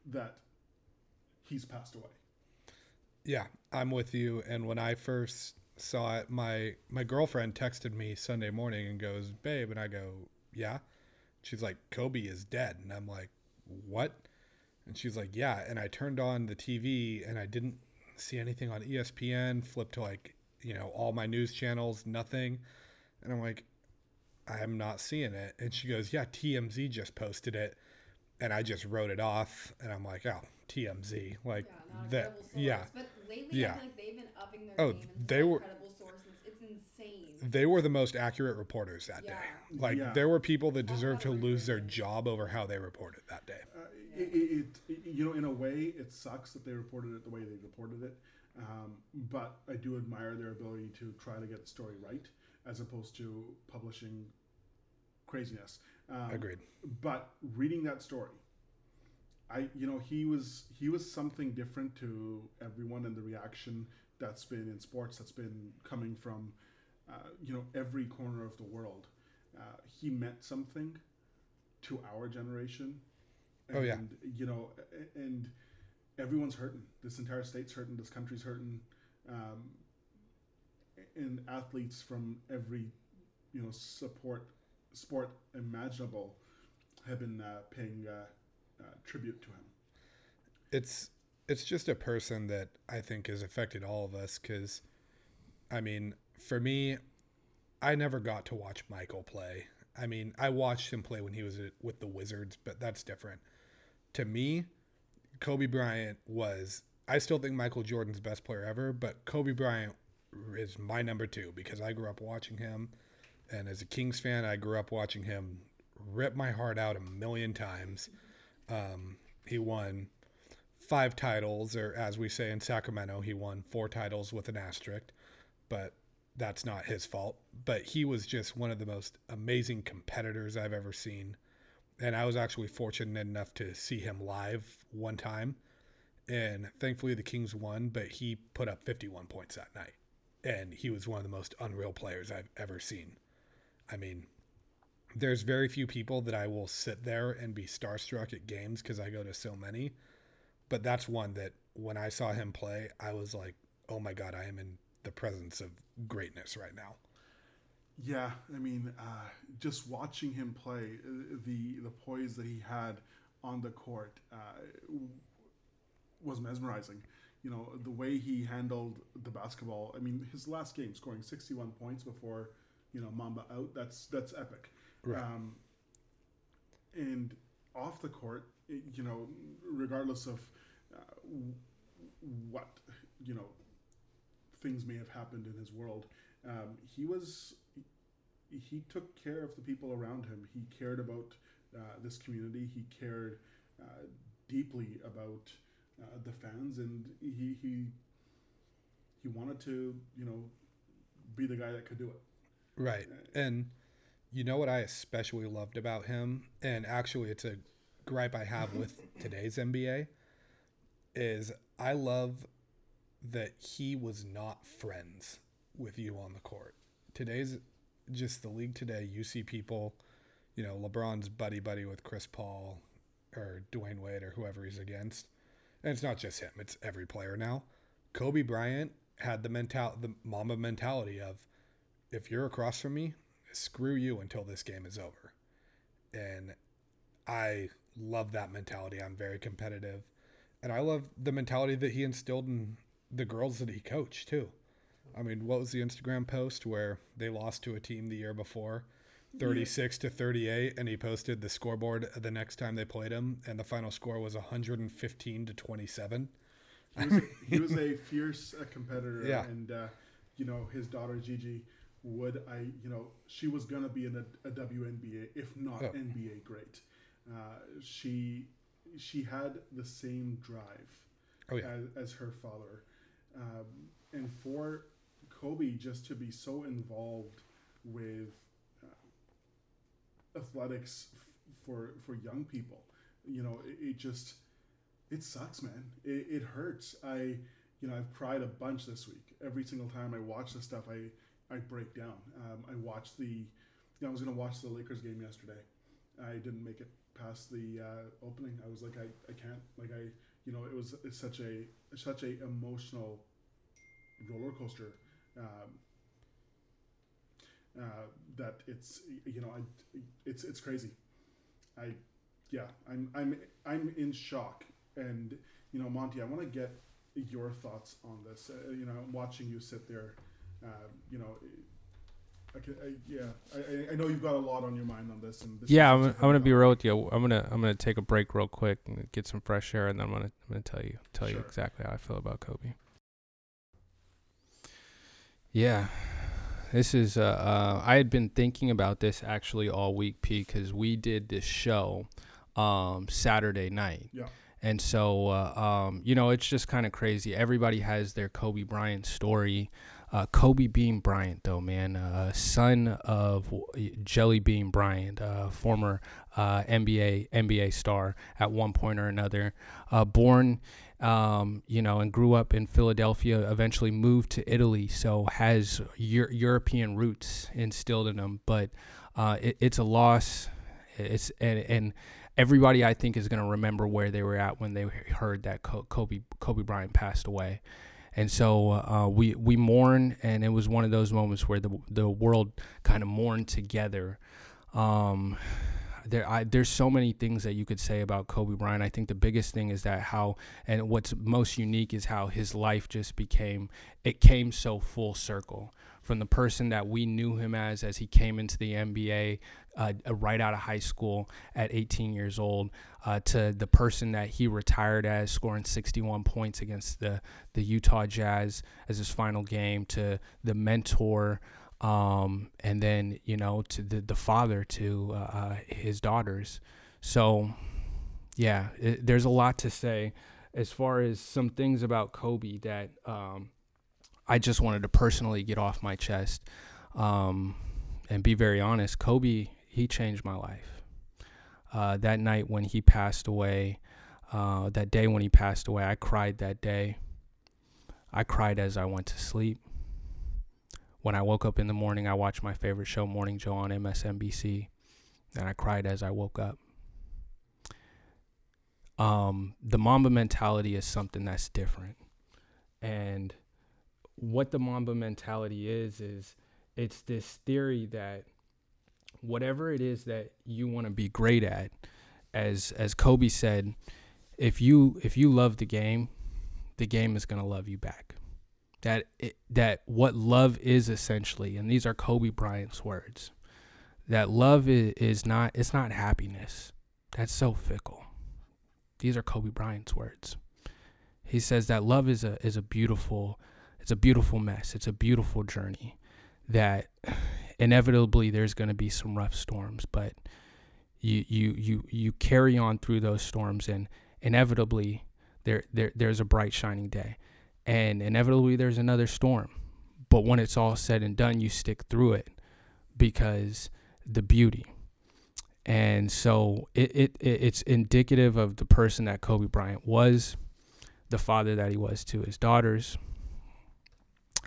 that he's passed away. Yeah, I'm with you. And when I first saw it, my my girlfriend texted me Sunday morning and goes, "Babe," and I go, "Yeah." She's like, "Kobe is dead," and I'm like, "What?" And she's like, "Yeah." And I turned on the TV and I didn't see anything on ESPN. Flipped to like you know all my news channels, nothing. And I'm like, I'm not seeing it. And she goes, Yeah, TMZ just posted it. And I just wrote it off. And I'm like, Oh, TMZ. Like, Yeah, that, source. yeah. But lately, Yeah. Like they've been upping their Oh, game and they they were- credible sources. It's insane. They were the most accurate reporters that Yeah. day. Like, Yeah. there were people that deserved to lose their job over how they reported that day. Uh, it, it, it, you know, in a way, it sucks that they reported it the way they reported it. Um, but I do admire their ability to try to get the story right, as opposed to publishing craziness. Um, Agreed. But reading that story, I you know he was he was something different to everyone, and the reaction that's been in sports that's been coming from uh, you know every corner of the world. Uh, he meant something to our generation. And, Oh, yeah. you know, and everyone's hurting. This entire state's hurting. This country's hurting. Um, and athletes from every you know support sport imaginable have been uh, paying uh, uh, tribute to him. it's it's just a person that I think has affected all of us because, I mean, for me, I never got to watch Michael play. I mean, I watched him play when he was with the Wizards, but that's different. To me, Kobe Bryant was. I still think Michael Jordan's best player ever, but Kobe Bryant is my number two because I grew up watching him, and as a Kings fan, I grew up watching him rip my heart out a million times. Um, he won five titles, or as we say in Sacramento, he won four titles with an asterisk, but that's not his fault. But he was just one of the most amazing competitors I've ever seen. And I was actually fortunate enough to see him live one time. And thankfully, the Kings won, but he put up 51 points that night. And he was one of the most unreal players I've ever seen. I mean, there's very few people that I will sit there and be starstruck at games because I go to so many but that's one that when I saw him play, I was like, "Oh my god, I am in the presence of greatness right now." Yeah, I mean, uh, just watching him play, uh, the the poise that he had on the court uh, was mesmerizing. You know, the way he handled the basketball. I mean, his last game, scoring sixty one points before you know Mamba out. That's that's epic. Right. Um, and off the court, you know, regardless of uh, what you know things may have happened in his world, um, he was he took care of the people around him. He cared about uh, this community. He cared uh, deeply about uh, the fans, and he he he wanted to you know be the guy that could do it. Right. And you know what I especially loved about him, and actually it's a gripe I have with <laughs> today's NBA, is I love that he was not friends with you on the court. Today's just the league today, you see people, you know, LeBron's buddy buddy with Chris Paul or Dwyane Wade or whoever he's against. And it's not just him, it's every player now. Kobe Bryant had the mental the Mamba mentality of if you're across from me, screw you until this game is over. And I love that mentality. I'm very competitive. And I love the mentality that he instilled in the girls that he coached too. I mean, what was the Instagram post where they lost to a team the year before? 36 to 38 and he posted the scoreboard the next time they played him and the final score was 115 to 27 He was, he was a fierce uh, competitor, Yeah. and uh, you know his daughter Gigi would I you know she was gonna be in a, a WNBA if not Yeah. NBA great. Uh, she she had the same drive Oh, yeah. as, as her father, um, and for Kobe just to be so involved with uh, athletics f- for for young people, you know, it, it just it sucks, man. It, it hurts. I, you know, I've cried a bunch this week. Every single time I watch the stuff, I, I break down. Um, I watched the, you know, I was gonna watch the Lakers game yesterday. I didn't make it past the uh, opening. I was like, I, I can't. Like I, you know, it was such a such a emotional roller coaster. Um, uh, that it's you know I it's it's crazy. I yeah I'm I'm I'm in shock and you know Monty I want to get your thoughts on this. Uh, you know I'm watching you sit there, uh, you know. I can, I, yeah, I, I- know you've got a lot on your mind on this, and this Yeah, I'm, gonna- I'm gonna be real with you. I'm gonna I'm gonna take a break real quick and get some fresh air, and then I'm gonna I'm gonna tell you tell you exactly how I feel about Kobe. Yeah, this is. Uh, uh, I had been thinking about this actually all week, P, because we did this show um, Saturday night. Yeah. And so, uh, um, you know, it's just kind of crazy. Everybody has their Kobe Bryant story. Uh, Kobe Bean Bryant, though, man, uh, son of Jelly Bean Bryant, uh, former uh, NBA NBA star at one point or another, uh, born, um, you know, and grew up in Philadelphia. Eventually moved to Italy, so has Euro- European roots instilled in him. But uh, it, it's a loss. It's and, and everybody I think is going to remember where they were at when they heard that Kobe Kobe Bryant passed away and so uh, we we mourn, and it was one of those moments where the the world kind of mourned together. Um, there, I, there's so many things that you could say about Kobe Bryant. I think the biggest thing is that how, and what's most unique is how his life just became. It came so full circle from the person that we knew him as as he came into the NBA uh, right out of high school at 18 years old uh, to the person that he retired as, scoring 61 points against the, the Utah Jazz as his final game, to the mentor, um, and then, you know, to the, the father to uh, uh his daughters. So, yeah, it, there's a lot to say as far as some things about Kobe that um, I just wanted to personally get off my chest um, and be very honest. Kobe, he changed my life uh, that night when he passed away, uh, that day when he passed away, I cried that day. I cried as I went to sleep. When I woke up in the morning, I watched my favorite show, Morning Joe, on MSNBC, and I cried as I woke up. Um, the Mamba mentality is something that's different. And what the Mamba mentality is, is it's this theory that whatever it is that you want to be great at, as as Kobe said, if you if you love the game, the game is gonna love you back. That it, that what love is essentially, and these are Kobe Bryant's words. That love is, is not it's not happiness. That's so fickle. These are Kobe Bryant's words. He says that love is a is a beautiful it's a beautiful mess. It's a beautiful journey that inevitably there's going to be some rough storms, but you you you you carry on through those storms, and inevitably there there there's a bright shining day, and inevitably there's another storm. But when it's all said and done, you stick through it because the beauty. And so it, it, it's indicative of the person that Kobe Bryant was, the father that he was to his daughters,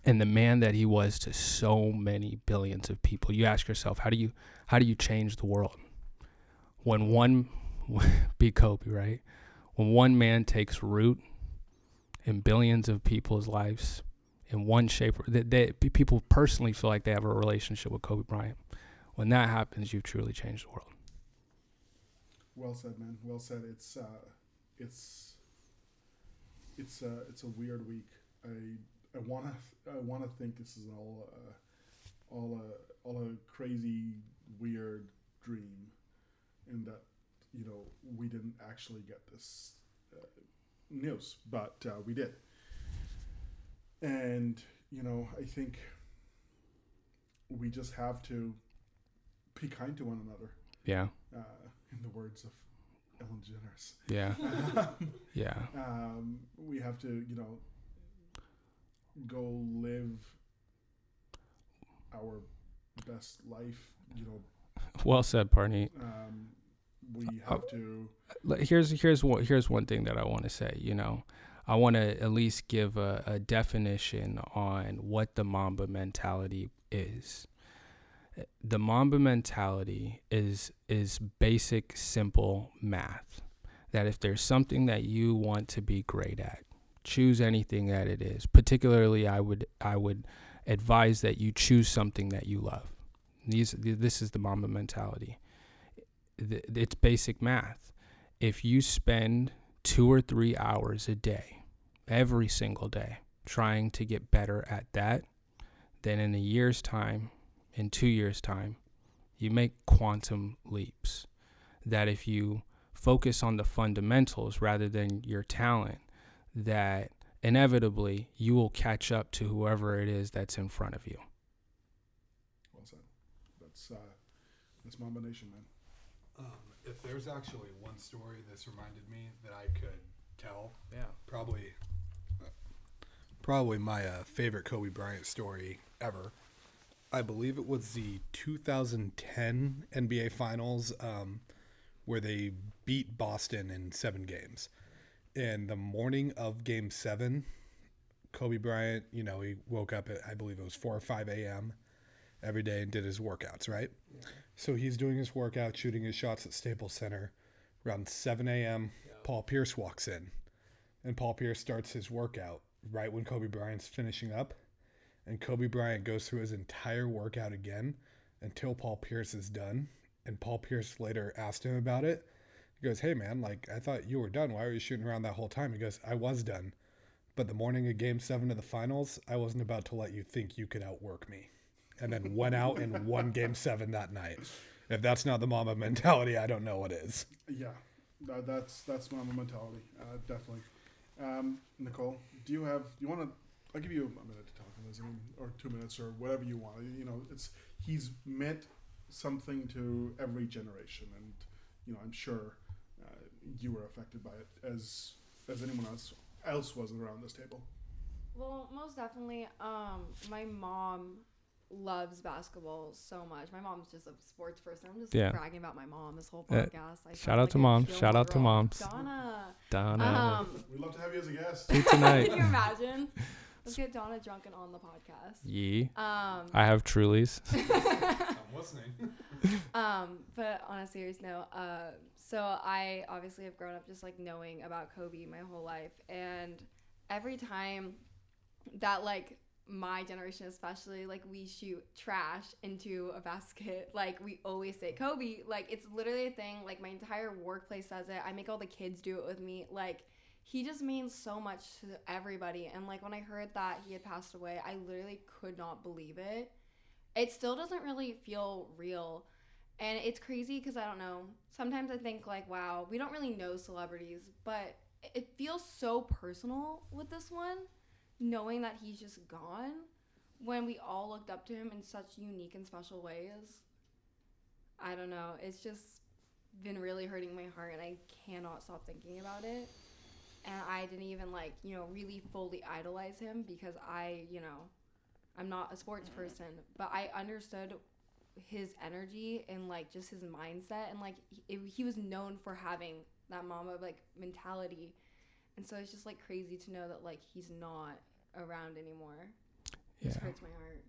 and the man that he was to so many billions of people. You ask yourself, how do you how do you change the world? When one <laughs> be Kobe, right? When one man takes root in billions of people's lives in one shape, that they, people personally feel like they have a relationship with Kobe Bryant. When that happens, you've truly changed the world. Well said, man. Well said. It's uh, it's it's uh, it's a weird week. I I wanna I wanna think this is all uh, all a all a crazy weird dream, and that you know we didn't actually get this uh, news, but uh, we did. And you know I think we just have to be kind to one another. Yeah. Uh, in the words of Ellen DeGeneres. Yeah. <laughs> yeah. Um, we have to, you know, go live our best life, you know. Well said, Parney. Um, we have uh, to. Here's here's one here's one thing that I want to say. You know, I want to at least give a, a definition on what the Mamba mentality is. The Mamba mentality is is basic, simple math. That if there's something that you want to be great at, choose anything that it is. Particularly, I would I would advise that you choose something that you love. These this is the Mamba mentality. It's basic math. If you spend two or three hours a day, every single day, trying to get better at that, then in a year's time, in two years' time, you make quantum leaps. That if you focus on the fundamentals rather than your talent, that inevitably you will catch up to whoever it is that's in front of you. Well said. That's uh, that's Mamba Nation, man. Um, if there's actually one story that's reminded me that I could tell, yeah, probably, probably my uh, favorite Kobe Bryant story ever. I believe it was the 2010 NBA Finals um, where they beat Boston in seven games. And the morning of Game Seven, Kobe Bryant, you know, he woke up at I believe it was four or five a.m. every day and did his workouts, right? So he's doing his workout, shooting his shots at Staples Center. Around 7 a.m., Paul Pierce walks in, and Paul Pierce starts his workout right when Kobe Bryant's finishing up. And Kobe Bryant goes through his entire workout again until Paul Pierce is done. And Paul Pierce later asked him about it. Goes, Hey, man, like, I thought you were done. Why were you shooting around that whole time? He goes, I was done. But the morning of game seven of the finals, I wasn't about to let you think you could outwork me. And then went out and won game seven that night. If that's not the Mamba mentality, I don't know what is. Yeah, that, that's that's Mamba mentality, uh, definitely. Um, Nicole, do you have? Do you want to? I'll give you a minute to talk on this, or two minutes, or whatever you want. You know, it's he's meant something to every generation, and you know, I'm sure you were affected by it as as anyone else else was around this table. Well, most definitely. Um, my mom loves basketball so much. My mom's just a sports person. I'm just Yeah. bragging about my mom this whole Uh, podcast. I shout out like to a moms. Gilmore Shout out to girl. moms. Donna. Donna. Um, We'd love to have you as a guest. Tonight. <laughs> Can you imagine? <laughs> Let's get Donna drunk and on the podcast. Yee. Um, I have Trulies. <laughs> I'm listening. <laughs> um, but on a serious note, uh, so I obviously have grown up just like knowing about Kobe my whole life, and every time that like my generation especially like we shoot trash into a basket <laughs> like we always say kobe like it's literally a thing like my entire workplace says it i make all the kids do it with me like he just means so much to everybody and like when i heard that he had passed away i literally could not believe it it still doesn't really feel real and it's crazy because i don't know sometimes i think like wow we don't really know celebrities but it feels so personal with this one knowing that he's just gone when we all looked up to him in such unique and special ways. I don't know. It's just been really hurting my heart and I cannot stop thinking about it. And I didn't even like, you know, really fully idolize him because I, you know, I'm not a sports person, but I understood his energy and like just his mindset and like he, he was known for having that Mamba like mentality and so it's just like crazy to know that like he's not around anymore. It Yeah. hurts my heart.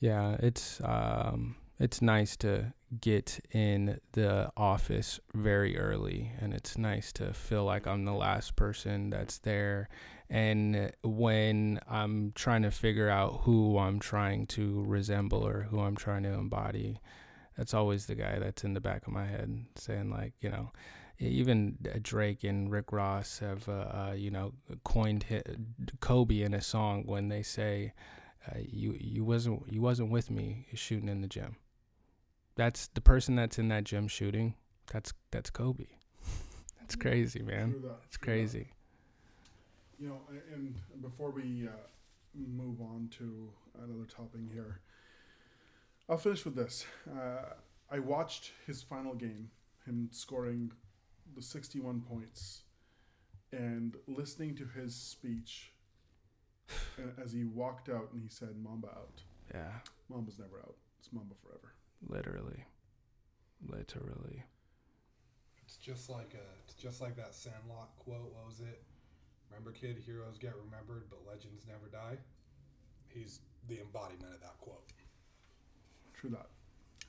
Yeah, it's um it's nice to get in the office very early and it's nice to feel like I'm the last person that's there and when I'm trying to figure out who I'm trying to resemble or who I'm trying to embody that's always the guy that's in the back of my head saying like, you know, even Drake and Rick Ross have uh, uh, you know coined Kobe in a song when they say uh, you you wasn't you wasn't with me shooting in the gym. That's the person that's in that gym shooting. That's that's Kobe. That's crazy, man. It's crazy. You know, and before we uh, move on to another topic here, I'll finish with this. Uh, I watched his final game, him scoring the 61 points, and listening to his speech as he walked out and he said, Mamba out. Yeah, Mamba's never out. It's Mamba forever. Literally, literally. It's just like a, it's just like that Sandlot quote. What was it? Remember, kid, heroes get remembered, but legends never die. He's the embodiment of that quote. True that.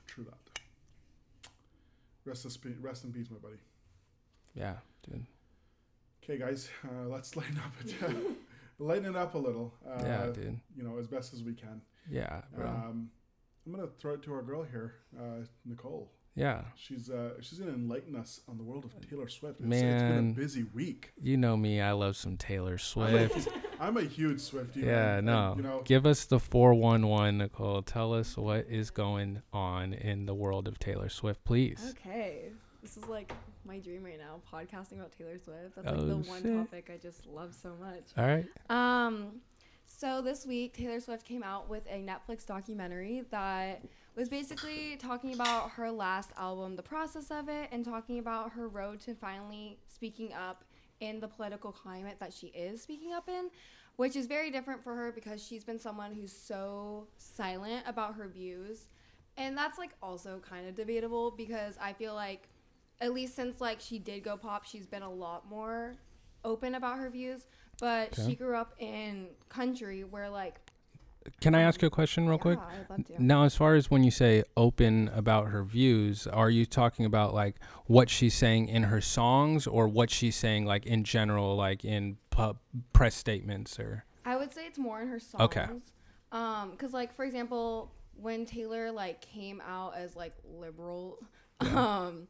True that. Rest, in peace, rest in peace, my buddy. Yeah, dude. Okay, guys, <laughs> uh, let's lighten up it. <laughs> lighten it up a little. Uh, yeah, dude. You know, as best as we can. Yeah, bro. Um, I'm gonna throw it to our girl here, uh, Nicole. yeah. She's uh, she's gonna enlighten us on the world of Taylor Swift. It's, it's been a Man. busy week. You know me. I love some Taylor Swift. I'm a huge Swiftie. Yeah, man, and, no. You know, Give us the 411, Nicole. Tell us what is going on in the world of Taylor Swift, please. Okay. This is like my dream right now, podcasting about Taylor Swift. That's Oh, like the one shit. topic I just love so much. All right. Um, so this week Taylor Swift came out with a Netflix documentary that was basically talking about her last album, the process of it, and talking about her road to finally speaking up in the political climate that she is speaking up in, which is very different for her because she's been someone who's so silent about her views. And that's like also kind of debatable because I feel like at least since like she did go pop, she's been a lot more open about her views. But she grew up in country where like Can I ask you a question real quick? Yeah, I'd love to. Now, as far as when you say open about her views, are you talking about like what she's saying in her songs or what she's saying like in general, like in press statements or? I would say it's more in her songs. Okay. Um, cause like for example, when Taylor like came out as like liberal, um,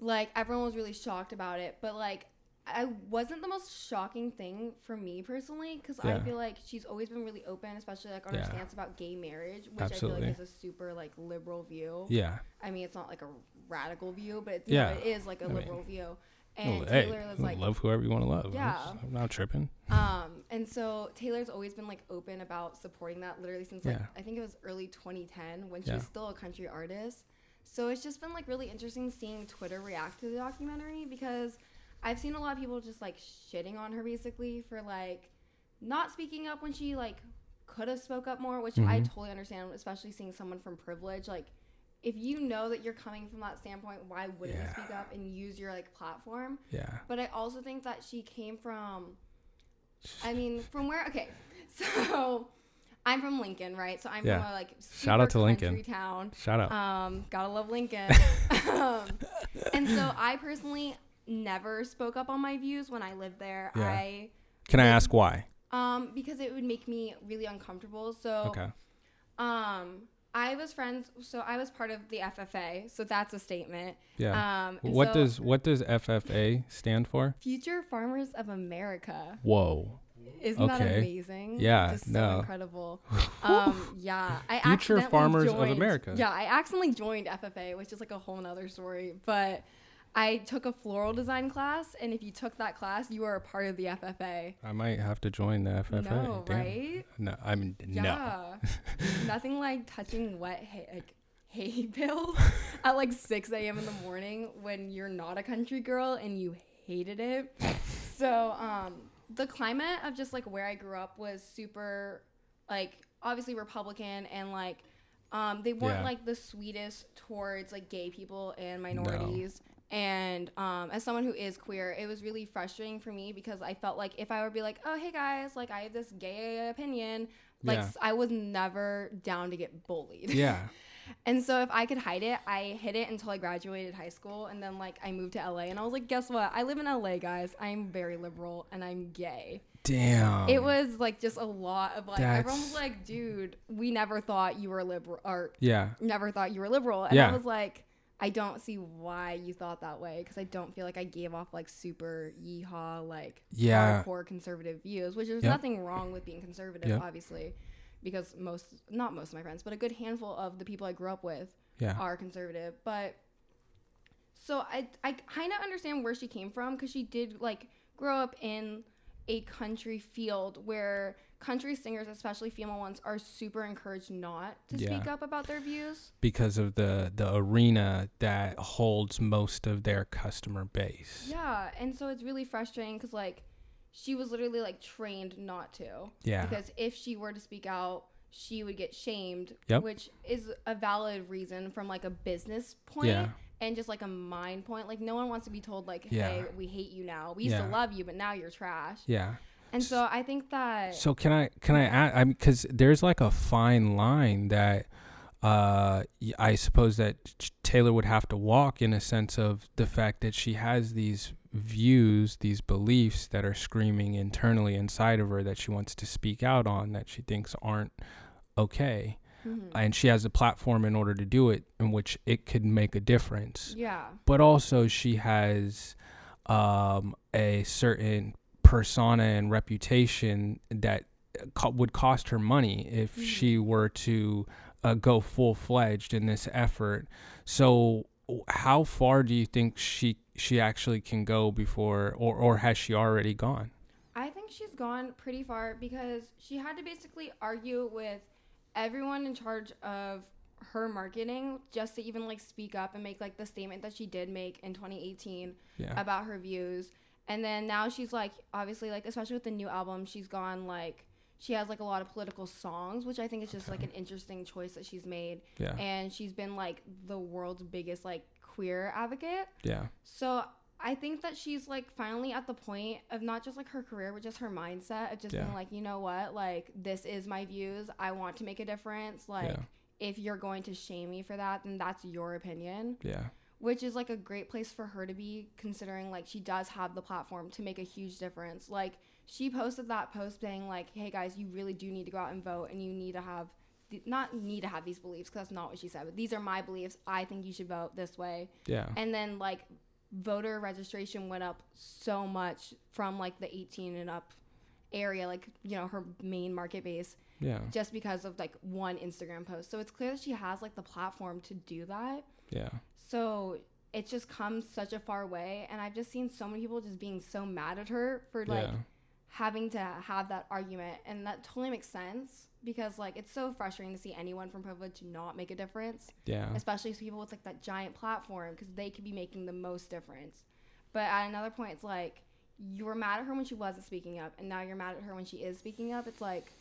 like everyone was really shocked about it. But like, I wasn't the most shocking thing for me personally, cause I feel like she's always been really open, especially like on her Yeah. stance about gay marriage, which I feel like is a super like liberal view. Yeah. I mean, it's not like a radical view, but it's, Yeah. yeah, it is like a I mean, liberal view. And Well, hey, Taylor was like, love whoever you want to love. I'm Yeah. just- I'm not tripping. um, and so Taylor's always been like open about supporting that literally since like Yeah. I think it was early 2010 when she Yeah. was still a country artist. So it's just been like really interesting seeing Twitter react to the documentary because I've seen a lot of people just like shitting on her basically for like not speaking up when she like could have spoke up more, which I Mhm. totally understand, especially seeing someone from privilege like if you know that you're coming from that standpoint, why wouldn't Yeah. you speak up and use your like platform? Yeah. But I also think that she came from, I mean, from where? Okay, <laughs> so I'm from Lincoln, right? So I'm Yeah. from a like Shout out to Lincoln. town. Shout out. Um, gotta love Lincoln. <laughs> um, and so I personally never spoke up on my views when I lived there. Yeah. I Can I ask why? um because it would make me really uncomfortable. So Okay. um I was friends. So I was part of the FFA. So that's a statement. Yeah. Um, what so does what does FFA stand for? Future Farmers of America? Whoa. Isn't that amazing? Yeah, Just so no. incredible. <laughs> Um, yeah, I Future Farmers of America. Yeah, I accidentally joined FFA, which is like a whole nother story. But I took a floral design class, and if you took that class, you are a part of the FFA. I might have to join the FFA. No, Damn. right? No, I mean no. <laughs> Nothing like touching wet hay, like hay <laughs> bales <laughs> at like 6 a.m. in the morning when you're not a country girl and you hated it. So, um, the climate of just like where I grew up was super, like, obviously Republican and like, um, they weren't Yeah. like the sweetest towards like gay people and minorities. And um, as someone who is queer, it was really frustrating for me because I felt like if I would be like, "Oh, hey guys, like I have this gay opinion," like Yeah. I was never down to get bullied. Yeah. <laughs> And so if I could hide it, I hid it until I graduated high school, and then like I moved to LA, and I was like, "Guess what? I live in LA, guys. I'm very liberal, and I'm gay." Damn. it was like just a lot of like everyone was like, "Dude, we never thought you were liberal," or Yeah. never thought you were liberal. And Yeah. I was like, I don't see why you thought that way because I don't feel like I gave off like super yeehaw, like Yeah. hardcore conservative views, which there's Yep. nothing wrong with being conservative, Yep. obviously, because most, not most of my friends, but a good handful of the people I grew up with Yeah. are conservative. But so I, I kind of understand where she came from because she did like grow up in a country field where country singers, especially female ones, are super encouraged not to Yeah. speak up about their views. Because of the the arena that holds most of their customer base. Yeah, and so it's really frustrating because like she was literally like trained not to. Yeah. Because if she were to speak out, she would get shamed. Yep. Which is a valid reason from like a business point Yeah. and just like a mind point. Like no one wants to be told like, Yeah. hey, we hate you now. We used to love you, but now you're trash. Yeah. And so I think that So can I can I add? I mean, because there's like a fine line that uh, I suppose that Taylor would have to walk in a sense of the fact that she has these views, these beliefs that are screaming internally inside of her that she wants to speak out on that she thinks aren't okay, Mhm. and she has a platform in order to do it in which it could make a difference yeah. but also she has um, a certain persona and reputation that co- would cost her money if Mhm. she were to uh, go full fledged in this effort. So, how far do you think she she actually can go before, or or has she already gone? I think she's gone pretty far because she had to basically argue with everyone in charge of her marketing just to even like speak up and make like the statement that she did make in 2018 Yeah, about her views. And then now she's like, obviously, like, especially with the new album, she's gone like, she has like a lot of political songs, which I think is just like an interesting choice that she's made. Yeah. And she's been like the world's biggest like queer advocate. Yeah. So I think that she's like finally at the point of not just like her career, but just her mindset of just Yeah. being like, you know what, like this is my views. I want to make a difference. Like Yeah. if you're going to shame me for that, then that's your opinion. Yeah. Which is like a great place for her to be, considering like she does have the platform to make a huge difference. Like she posted that post saying like, "Hey guys, you really do need to go out and vote, and you need to have." th- Not need to have these beliefs because that's not what she said, but these are my beliefs. I think you should vote this way Yeah. and then like voter registration went up so much from like the 18 and up area like you know her main market base Yeah. just because of like one instagram post so it's clear that she has like the platform to do that Yeah. so it's just come such a far way and i've just seen so many people just being so mad at her for like Yeah. having to have that argument and that totally makes sense because like it's so frustrating to see anyone from privilege not make a difference Yeah. especially people with like that giant platform because they could be making the most difference. But at another point, it's like you were mad at her when she wasn't speaking up, and now you're mad at her when she is speaking up. It's like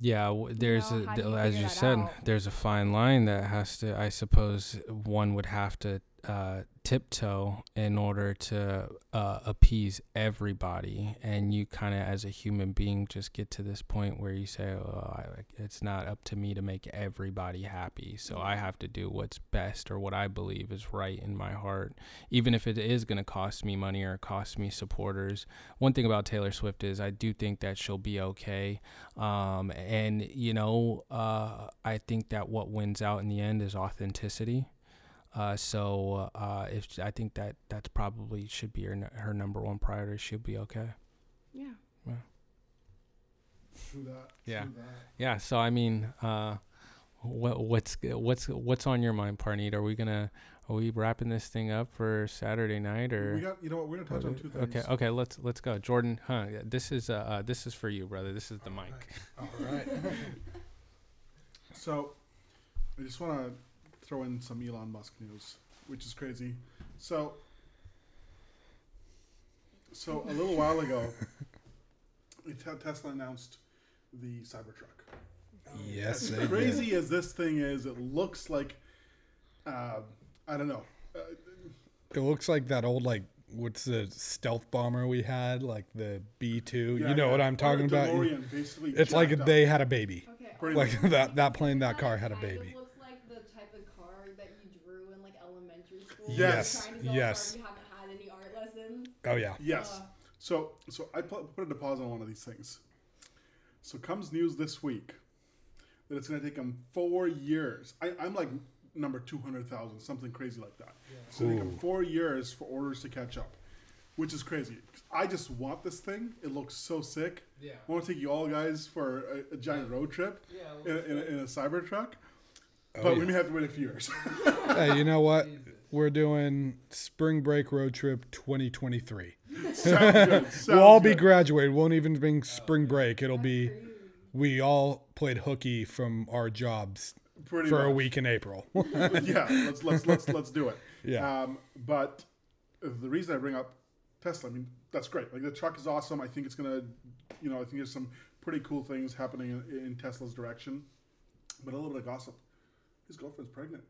Yeah, there's know, a, you as you said, out? there's a fine line that has to. I suppose one would have to uh, tiptoe in order to uh, appease everybody, and you kind of, as a human being, just get to this point where you say, "Oh, I, like, it's not up to me to make everybody happy, so I have to do what's best or what I believe is right in my heart, even if it is going to cost me money or cost me supporters." One thing about Taylor Swift is I do think that she'll be okay. Um, and you know, uh, I think that what wins out in the end is authenticity. Uh, so uh, if I think that that's probably should be her her number one priority. She'll be okay. yeah, True that. Yeah. That. Yeah. So I mean, uh, what what's what's what's on your mind, Parneet? Are we gonna are we wrapping this thing up for Saturday night or? We got, you know what? We're gonna touch on two things. Okay, okay, let's let's go, Jordan. Huh? yeah, This is uh, uh this is for you, brother. This is the mic. All right. <laughs> so, I just want to throw in some Elon Musk news, which is crazy. So, so a little while ago, <laughs> Tesla announced the Cybertruck. Yes, As they did. crazy as this thing is, it looks like, uh, I don't know. Uh, It looks like that old like what's the stealth bomber we had, like the B two. yeah, you know yeah. what I'm Or a talking about? Basically It's like up. they had a baby. okay. Like that that plane, that car had a Kind of baby. looks like the type of car that you drew in like elementary school. Yes, Trying to draw a yes. haven't had any art lessons. Oh yeah. Yes. Uh, So, so I put, put a deposit on one of these things. So comes news this week that it's going to take them four years. I, I'm like number two hundred thousand, something crazy like that. It's going to take them four years for orders to catch up, which is crazy. I just want this thing. It looks so sick. Yeah. I want to take you all guys for a, a giant road trip Yeah. in a, in a, in a Cybertruck. Oh, but we may have to wait a few years. Hey, you know what? <laughs> We're doing spring break road trip 2023. <laughs> Sounds good. <laughs> Sounds we'll all be good. graduated. Won't even bring spring break. It'll be we all played hooky from our jobs Pretty for a week in April. <laughs> yeah, let's let's let's let's do it. Yeah. Um, but the reason I bring up Tesla, I mean, that's great. Like the truck is awesome. I think it's gonna, you know, I think there's some pretty cool things happening in, in Tesla's direction. But a little bit of gossip. His girlfriend's pregnant.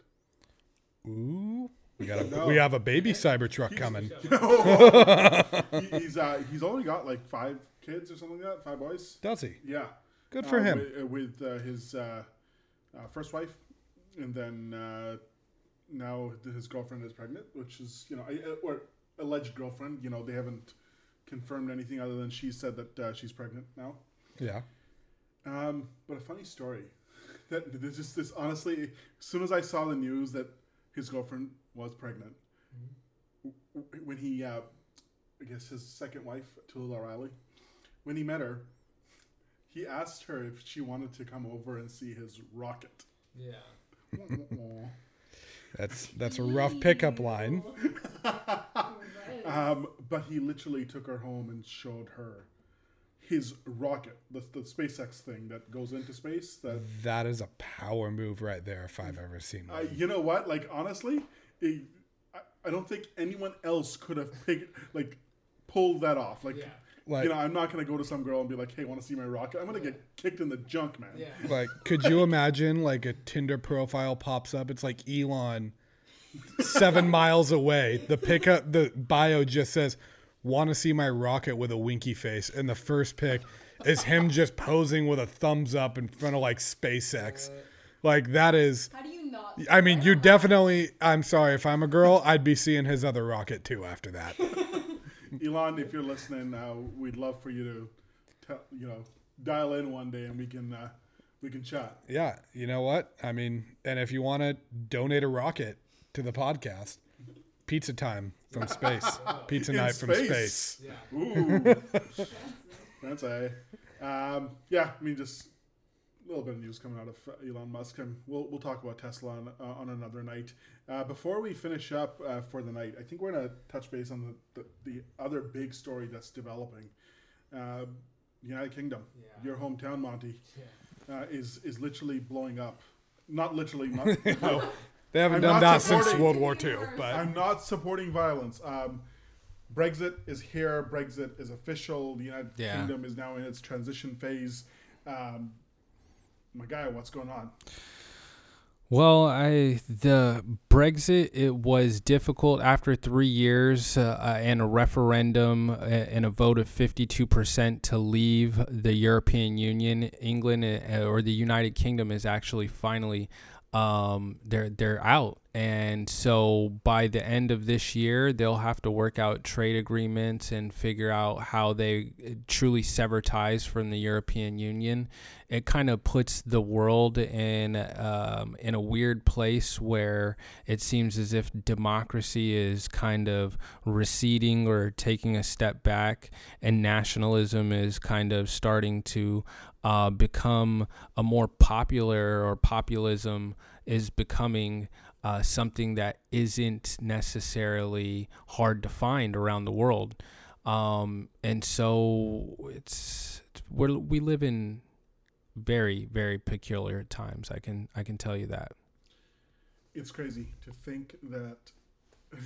Ooh, we got a No. we have a baby Cybertruck coming. <laughs> He, he's uh, he's already got like five kids or something like that. Five boys. Does he? Yeah. Good for Uh, him. With, uh, with uh, his uh, uh, first wife, and then uh, now his girlfriend is pregnant, which is you know, or alleged girlfriend. You know, they haven't confirmed anything other than she said that uh, she's pregnant now. Yeah. Um, but a funny story <laughs> that this is this honestly, as soon as I saw the news that his girlfriend was pregnant, w- w- when he, uh, I guess his second wife, Talulah Riley, when he met her, he asked her if she wanted to come over and see his rocket. Yeah. <laughs> That's that's a rough pickup line. <laughs> Um, but he literally took her home and showed her his rocket, the, the SpaceX thing that goes into space. That That is a power move right there if I've ever seen Uh, you know what? Like honestly, it, I, I don't think anyone else could have picked like pulled that off. Like, Like, you know, I'm not gonna go to some girl and be like, "Hey, want to see my rocket?" I'm gonna get kicked in the junk, man. <laughs> like, could you imagine like a Tinder profile pops up? It's like Elon, seven <laughs> miles away. The pickup, the bio just says, "Want to see my rocket with a winky face," and the first pic is him just posing with a thumbs up in front of like SpaceX. <laughs> Like that is. How do you not? I mean, you definitely. I'm sorry if I'm a girl, I'd be seeing his other rocket too after that. <laughs> Elon, if you're listening, uh, we'd love for you to, tell, you know, dial in one day and we can uh, we can chat. Yeah, you know what? I mean, and if you want to donate a rocket to the podcast, pizza time from space, <laughs> pizza In night from space. space. Ooh, <laughs> that's a. Um, yeah, I mean, just a little bit of news coming out of uh, Elon Musk, and we'll we'll talk about Tesla on, uh, on another night. Uh, before we finish up uh, for the night, I think we're gonna touch base on the the, the other big story that's developing. Uh, United Kingdom, your hometown, Monty, uh, is is literally blowing up. Not literally, not. <laughs> no, They haven't I'm done that since World War II, but I'm not supporting violence. Um, Brexit is here. Brexit is official. The United Yeah. Kingdom is now in its transition phase. Um, my guy, what's going on? Well, I the Brexit it was difficult after three years uh, uh, and a referendum uh, and a vote of fifty two percent to leave the European Union. England uh, or the United Kingdom is actually finally um, they're they're out, and so by the end of this year, they'll have to work out trade agreements and figure out how they uh, truly sever ties from the European Union. It kind of puts the world in um, in a weird place where it seems as if democracy is kind of receding or taking a step back, and nationalism is kind of starting to uh, become a more popular or populism is becoming uh, something that isn't necessarily hard to find around the world. Um, and so it's we're, we live in very very peculiar times. I can I can tell you that. It's crazy to think <laughs> that,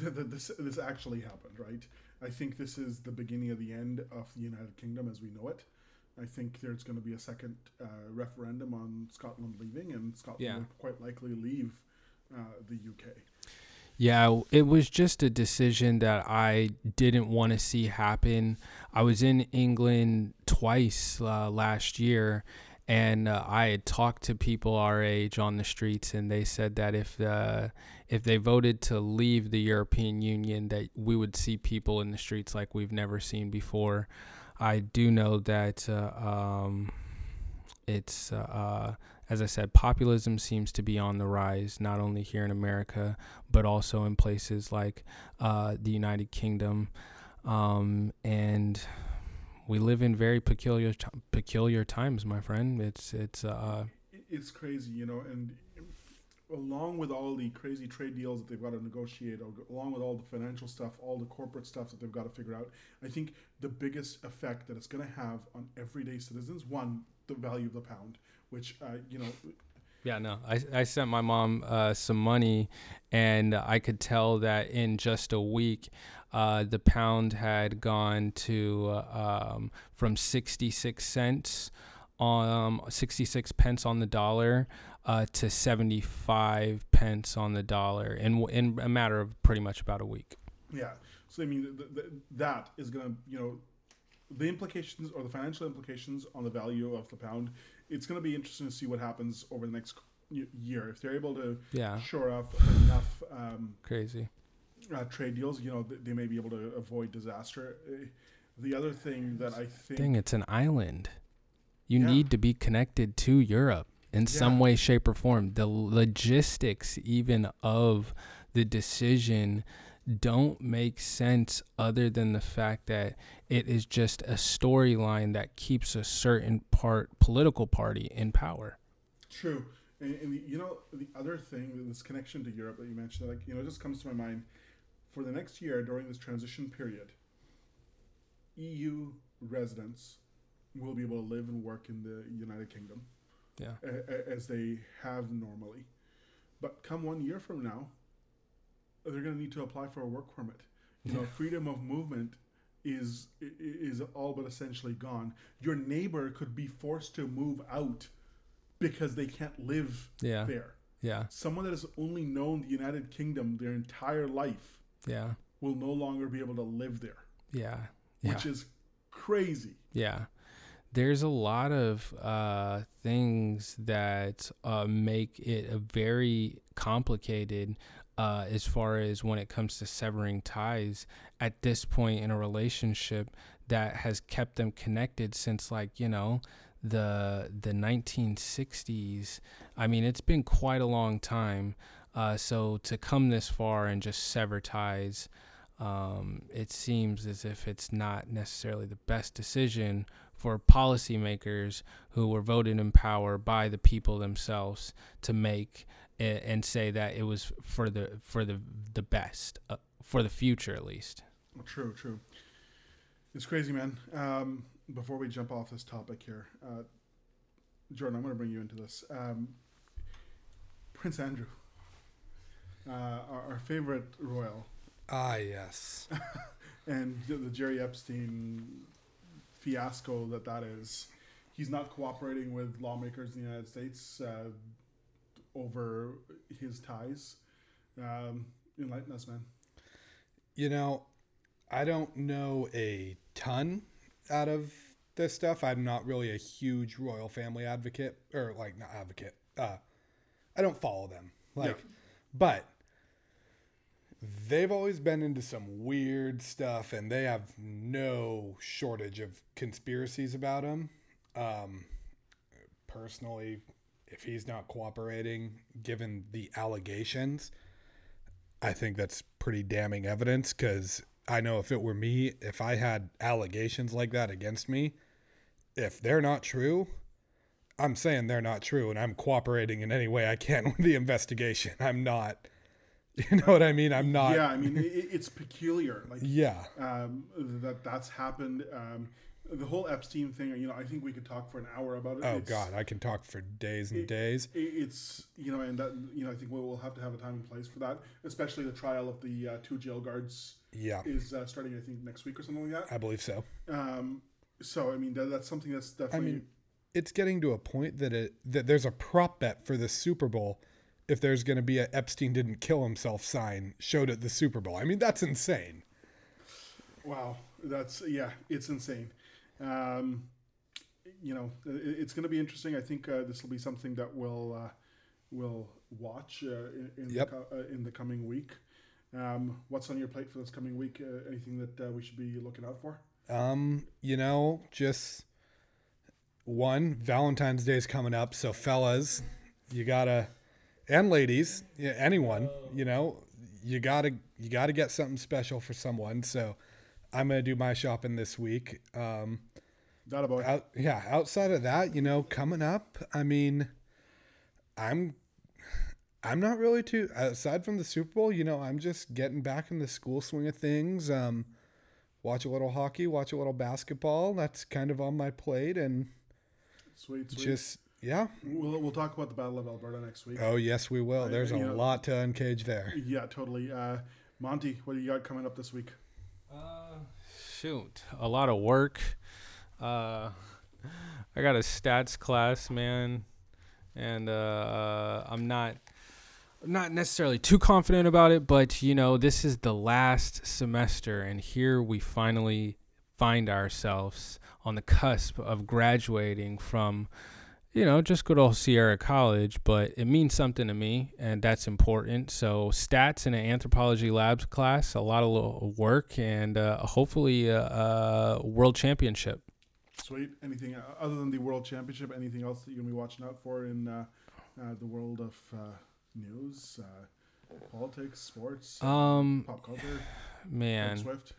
that this this actually happened, right? I think this is the beginning of the end of the United Kingdom as we know it. I think there's going to be a second uh, referendum on Scotland leaving, and Scotland Yeah. will quite likely leave uh, the UK. Yeah, it was just a decision that I didn't want to see happen. I was in England twice uh, last year, and uh, I had talked to people our age on the streets, and they said that if uh, if they voted to leave the European Union, that we would see people in the streets like we've never seen before. I do know that uh, um, it's uh, uh, as I said, populism seems to be on the rise, not only here in America, but also in places like uh, the United Kingdom. Um, and we live in very peculiar t- peculiar times, my friend. It's it's uh, It's crazy, you know, and along with all the crazy trade deals that they've got to negotiate, along with all the financial stuff, all the corporate stuff that they've got to figure out, I think the biggest effect that it's going to have on everyday citizens, one, the value of the pound, which, uh, you know, Yeah, no. I, I sent my mom uh, some money, and I could tell that in just a week, uh, the pound had gone to uh, um, from 66 cents um 66 pence on the dollar uh, to 75 pence on the dollar in in a matter of pretty much about a week. Yeah. So I mean, th- th- that is going to, you know, the implications or the financial implications on the value of the pound. It's going to be interesting to see what happens over the next year if they're able to Yeah, shore up enough um, crazy. uh, trade deals. You know, th- they may be able to avoid disaster. Uh, the other thing that I think, Thing, it's an island. You Yeah. need to be connected to Europe in some way, shape, or form. The logistics, even of the decision, don't make sense other than the fact that it is just a storyline that keeps a certain part political party in power. True. And, and the, you know, the other thing, this connection to Europe that you mentioned, like, you know, it just comes to my mind for the next year during this transition period, EU residents will be able to live and work in the United Kingdom Yeah. a, as they have normally. But come one year from now, they're going to need to apply for a work permit. You know, freedom of movement is is all but essentially gone. Your neighbor could be forced to move out because they can't live Yeah. there. Yeah. Someone that has only known the United Kingdom their entire life Yeah. will no longer be able to live there, Yeah. Yeah. which is crazy. Yeah. There's a lot of uh, things that uh, make it a very complicated uh, as far as when it comes to severing ties at this point in a relationship that has kept them connected since like you know the the 1960s i mean it's been quite a long time uh, so to come this far and just sever ties um, it seems as if it's not necessarily the best decision for policymakers who were voted in power by the people themselves to make a- and say that it was for the for the the best uh, for the future at least. True, true. It's crazy, man. Um, before we jump off this topic here, uh, Jordan, I'm going to bring you into this. Um, Prince Andrew, uh, our, our favorite royal, Ah, yes. <laughs> and the, the Jerry Epstein fiasco that that is. He's not cooperating with lawmakers in the United States uh, over his ties. Um, enlighten us, man. You know, I don't know a ton out of this stuff. I'm not really a huge royal family advocate, or like not advocate. Uh, I don't follow them. Like, Yeah. but they've always been into some weird stuff, and they have no shortage of conspiracies about him. Um, personally, if he's not cooperating, given the allegations, I think that's pretty damning evidence because I know if it were me, if I had allegations like that against me, if they're not true, I'm saying they're not true and I'm cooperating in any way I can <laughs> with the investigation. I'm not, <laughs> you know what I mean? I'm not, yeah, I mean, it, it's peculiar. Like, yeah. um, that that's happened. Um, the whole Epstein thing, you know, I think we could talk for an hour about it. Oh, It's- God, I can talk for days and it- days. i- It's you know, and that you know, I think we'll, we'll have to have a time and place for that. Especially the trial of the uh, two jail guards Yeah, is uh, starting, I think, next week or something like that. I believe so. Um, so I mean, that, that's something that's definitely. I mean, it's getting to a point that it that there's a prop bet for the Super Bowl if there's going to be a Epstein didn't kill himself sign showed at the Super Bowl. I mean, that's insane. Wow, that's yeah, it's insane. Um, you know, it's going to be interesting. I think uh, this will be something that we'll uh, we'll watch uh, in, in, Yep. the, uh, in the coming week. Um, what's on your plate for this coming week? Uh, anything that uh, we should be looking out for? Um, you know, just one Valentine's Day is coming up, so fellas, you gotta, and ladies, anyone, you know, you gotta you gotta get something special for someone. So, I'm gonna do my shopping this week. Um, That about out, yeah. Outside of that, you know, coming up, I mean, I'm. I'm not really too aside from the Super Bowl, you know, I'm just getting back in the school swing of things. Um, watch a little hockey, watch a little basketball. That's kind of on my plate, and sweet, sweet. just yeah. we'll we'll talk about the Battle of Alberta next week. Oh yes, we will. Uh, There's a know- lot to uncage there. Yeah, totally. Uh, Monty, what do you got coming up this week? Uh, shoot, a lot of work. Uh, I got a stats class, man, and uh, uh, I'm not not necessarily too confident about it, but you know, this is the last semester, and here we finally find ourselves on the cusp of graduating from you know, just good old Sierra College, but it means something to me, and that's important. So, stats in an anthropology labs class, a lot of work, and uh, hopefully a, a world championship. Sweet. Anything uh, other than the World Championship? Anything else that you're gonna be watching out for in uh, uh, the world of uh, news, uh, politics, sports, Um, pop culture? <sighs> Man, Swift.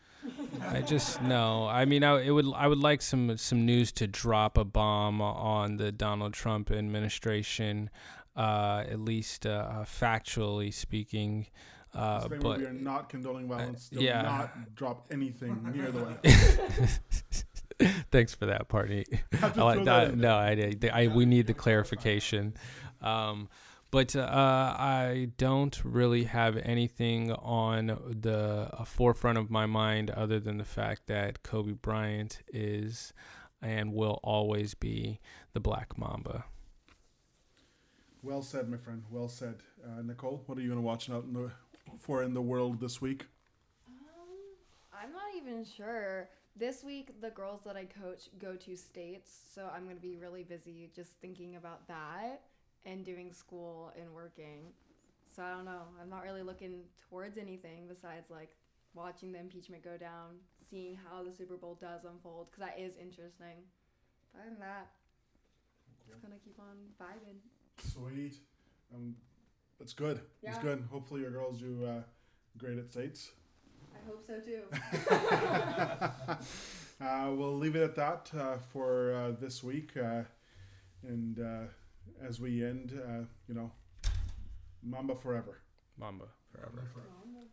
I just no. I mean, I it would I would like some some news to drop a bomb on the Donald Trump administration, uh, at least uh, factually speaking. Uh, but we are not condoning violence. Do yeah. not drop anything near the way. <laughs> Thanks for that, party. I like that. that No, I, I, I we need the clarification. Um, But uh, I don't really have anything on the uh, forefront of my mind other than the fact that Kobe Bryant is and will always be the Black Mamba. Well said, my friend. Well said. Uh, Nicole, what are you going to watch out in the, for in the world this week? Um, I'm not even sure. This week, the girls that I coach go to states, so I'm going to be really busy just thinking about that and doing school and working. So I don't know. I'm not really looking towards anything besides like watching the impeachment go down, seeing how the Super Bowl does unfold, because that is interesting. But other than that, just gonna keep on vibing. Sweet. Um, that's good. It's Yeah. good. Hopefully your girls do uh, great at states. I hope so too. <laughs> <laughs> uh, we'll leave it at that uh, for uh, this week. Uh, and uh, as we end, uh, you know, Mamba forever. Mamba forever. Mama.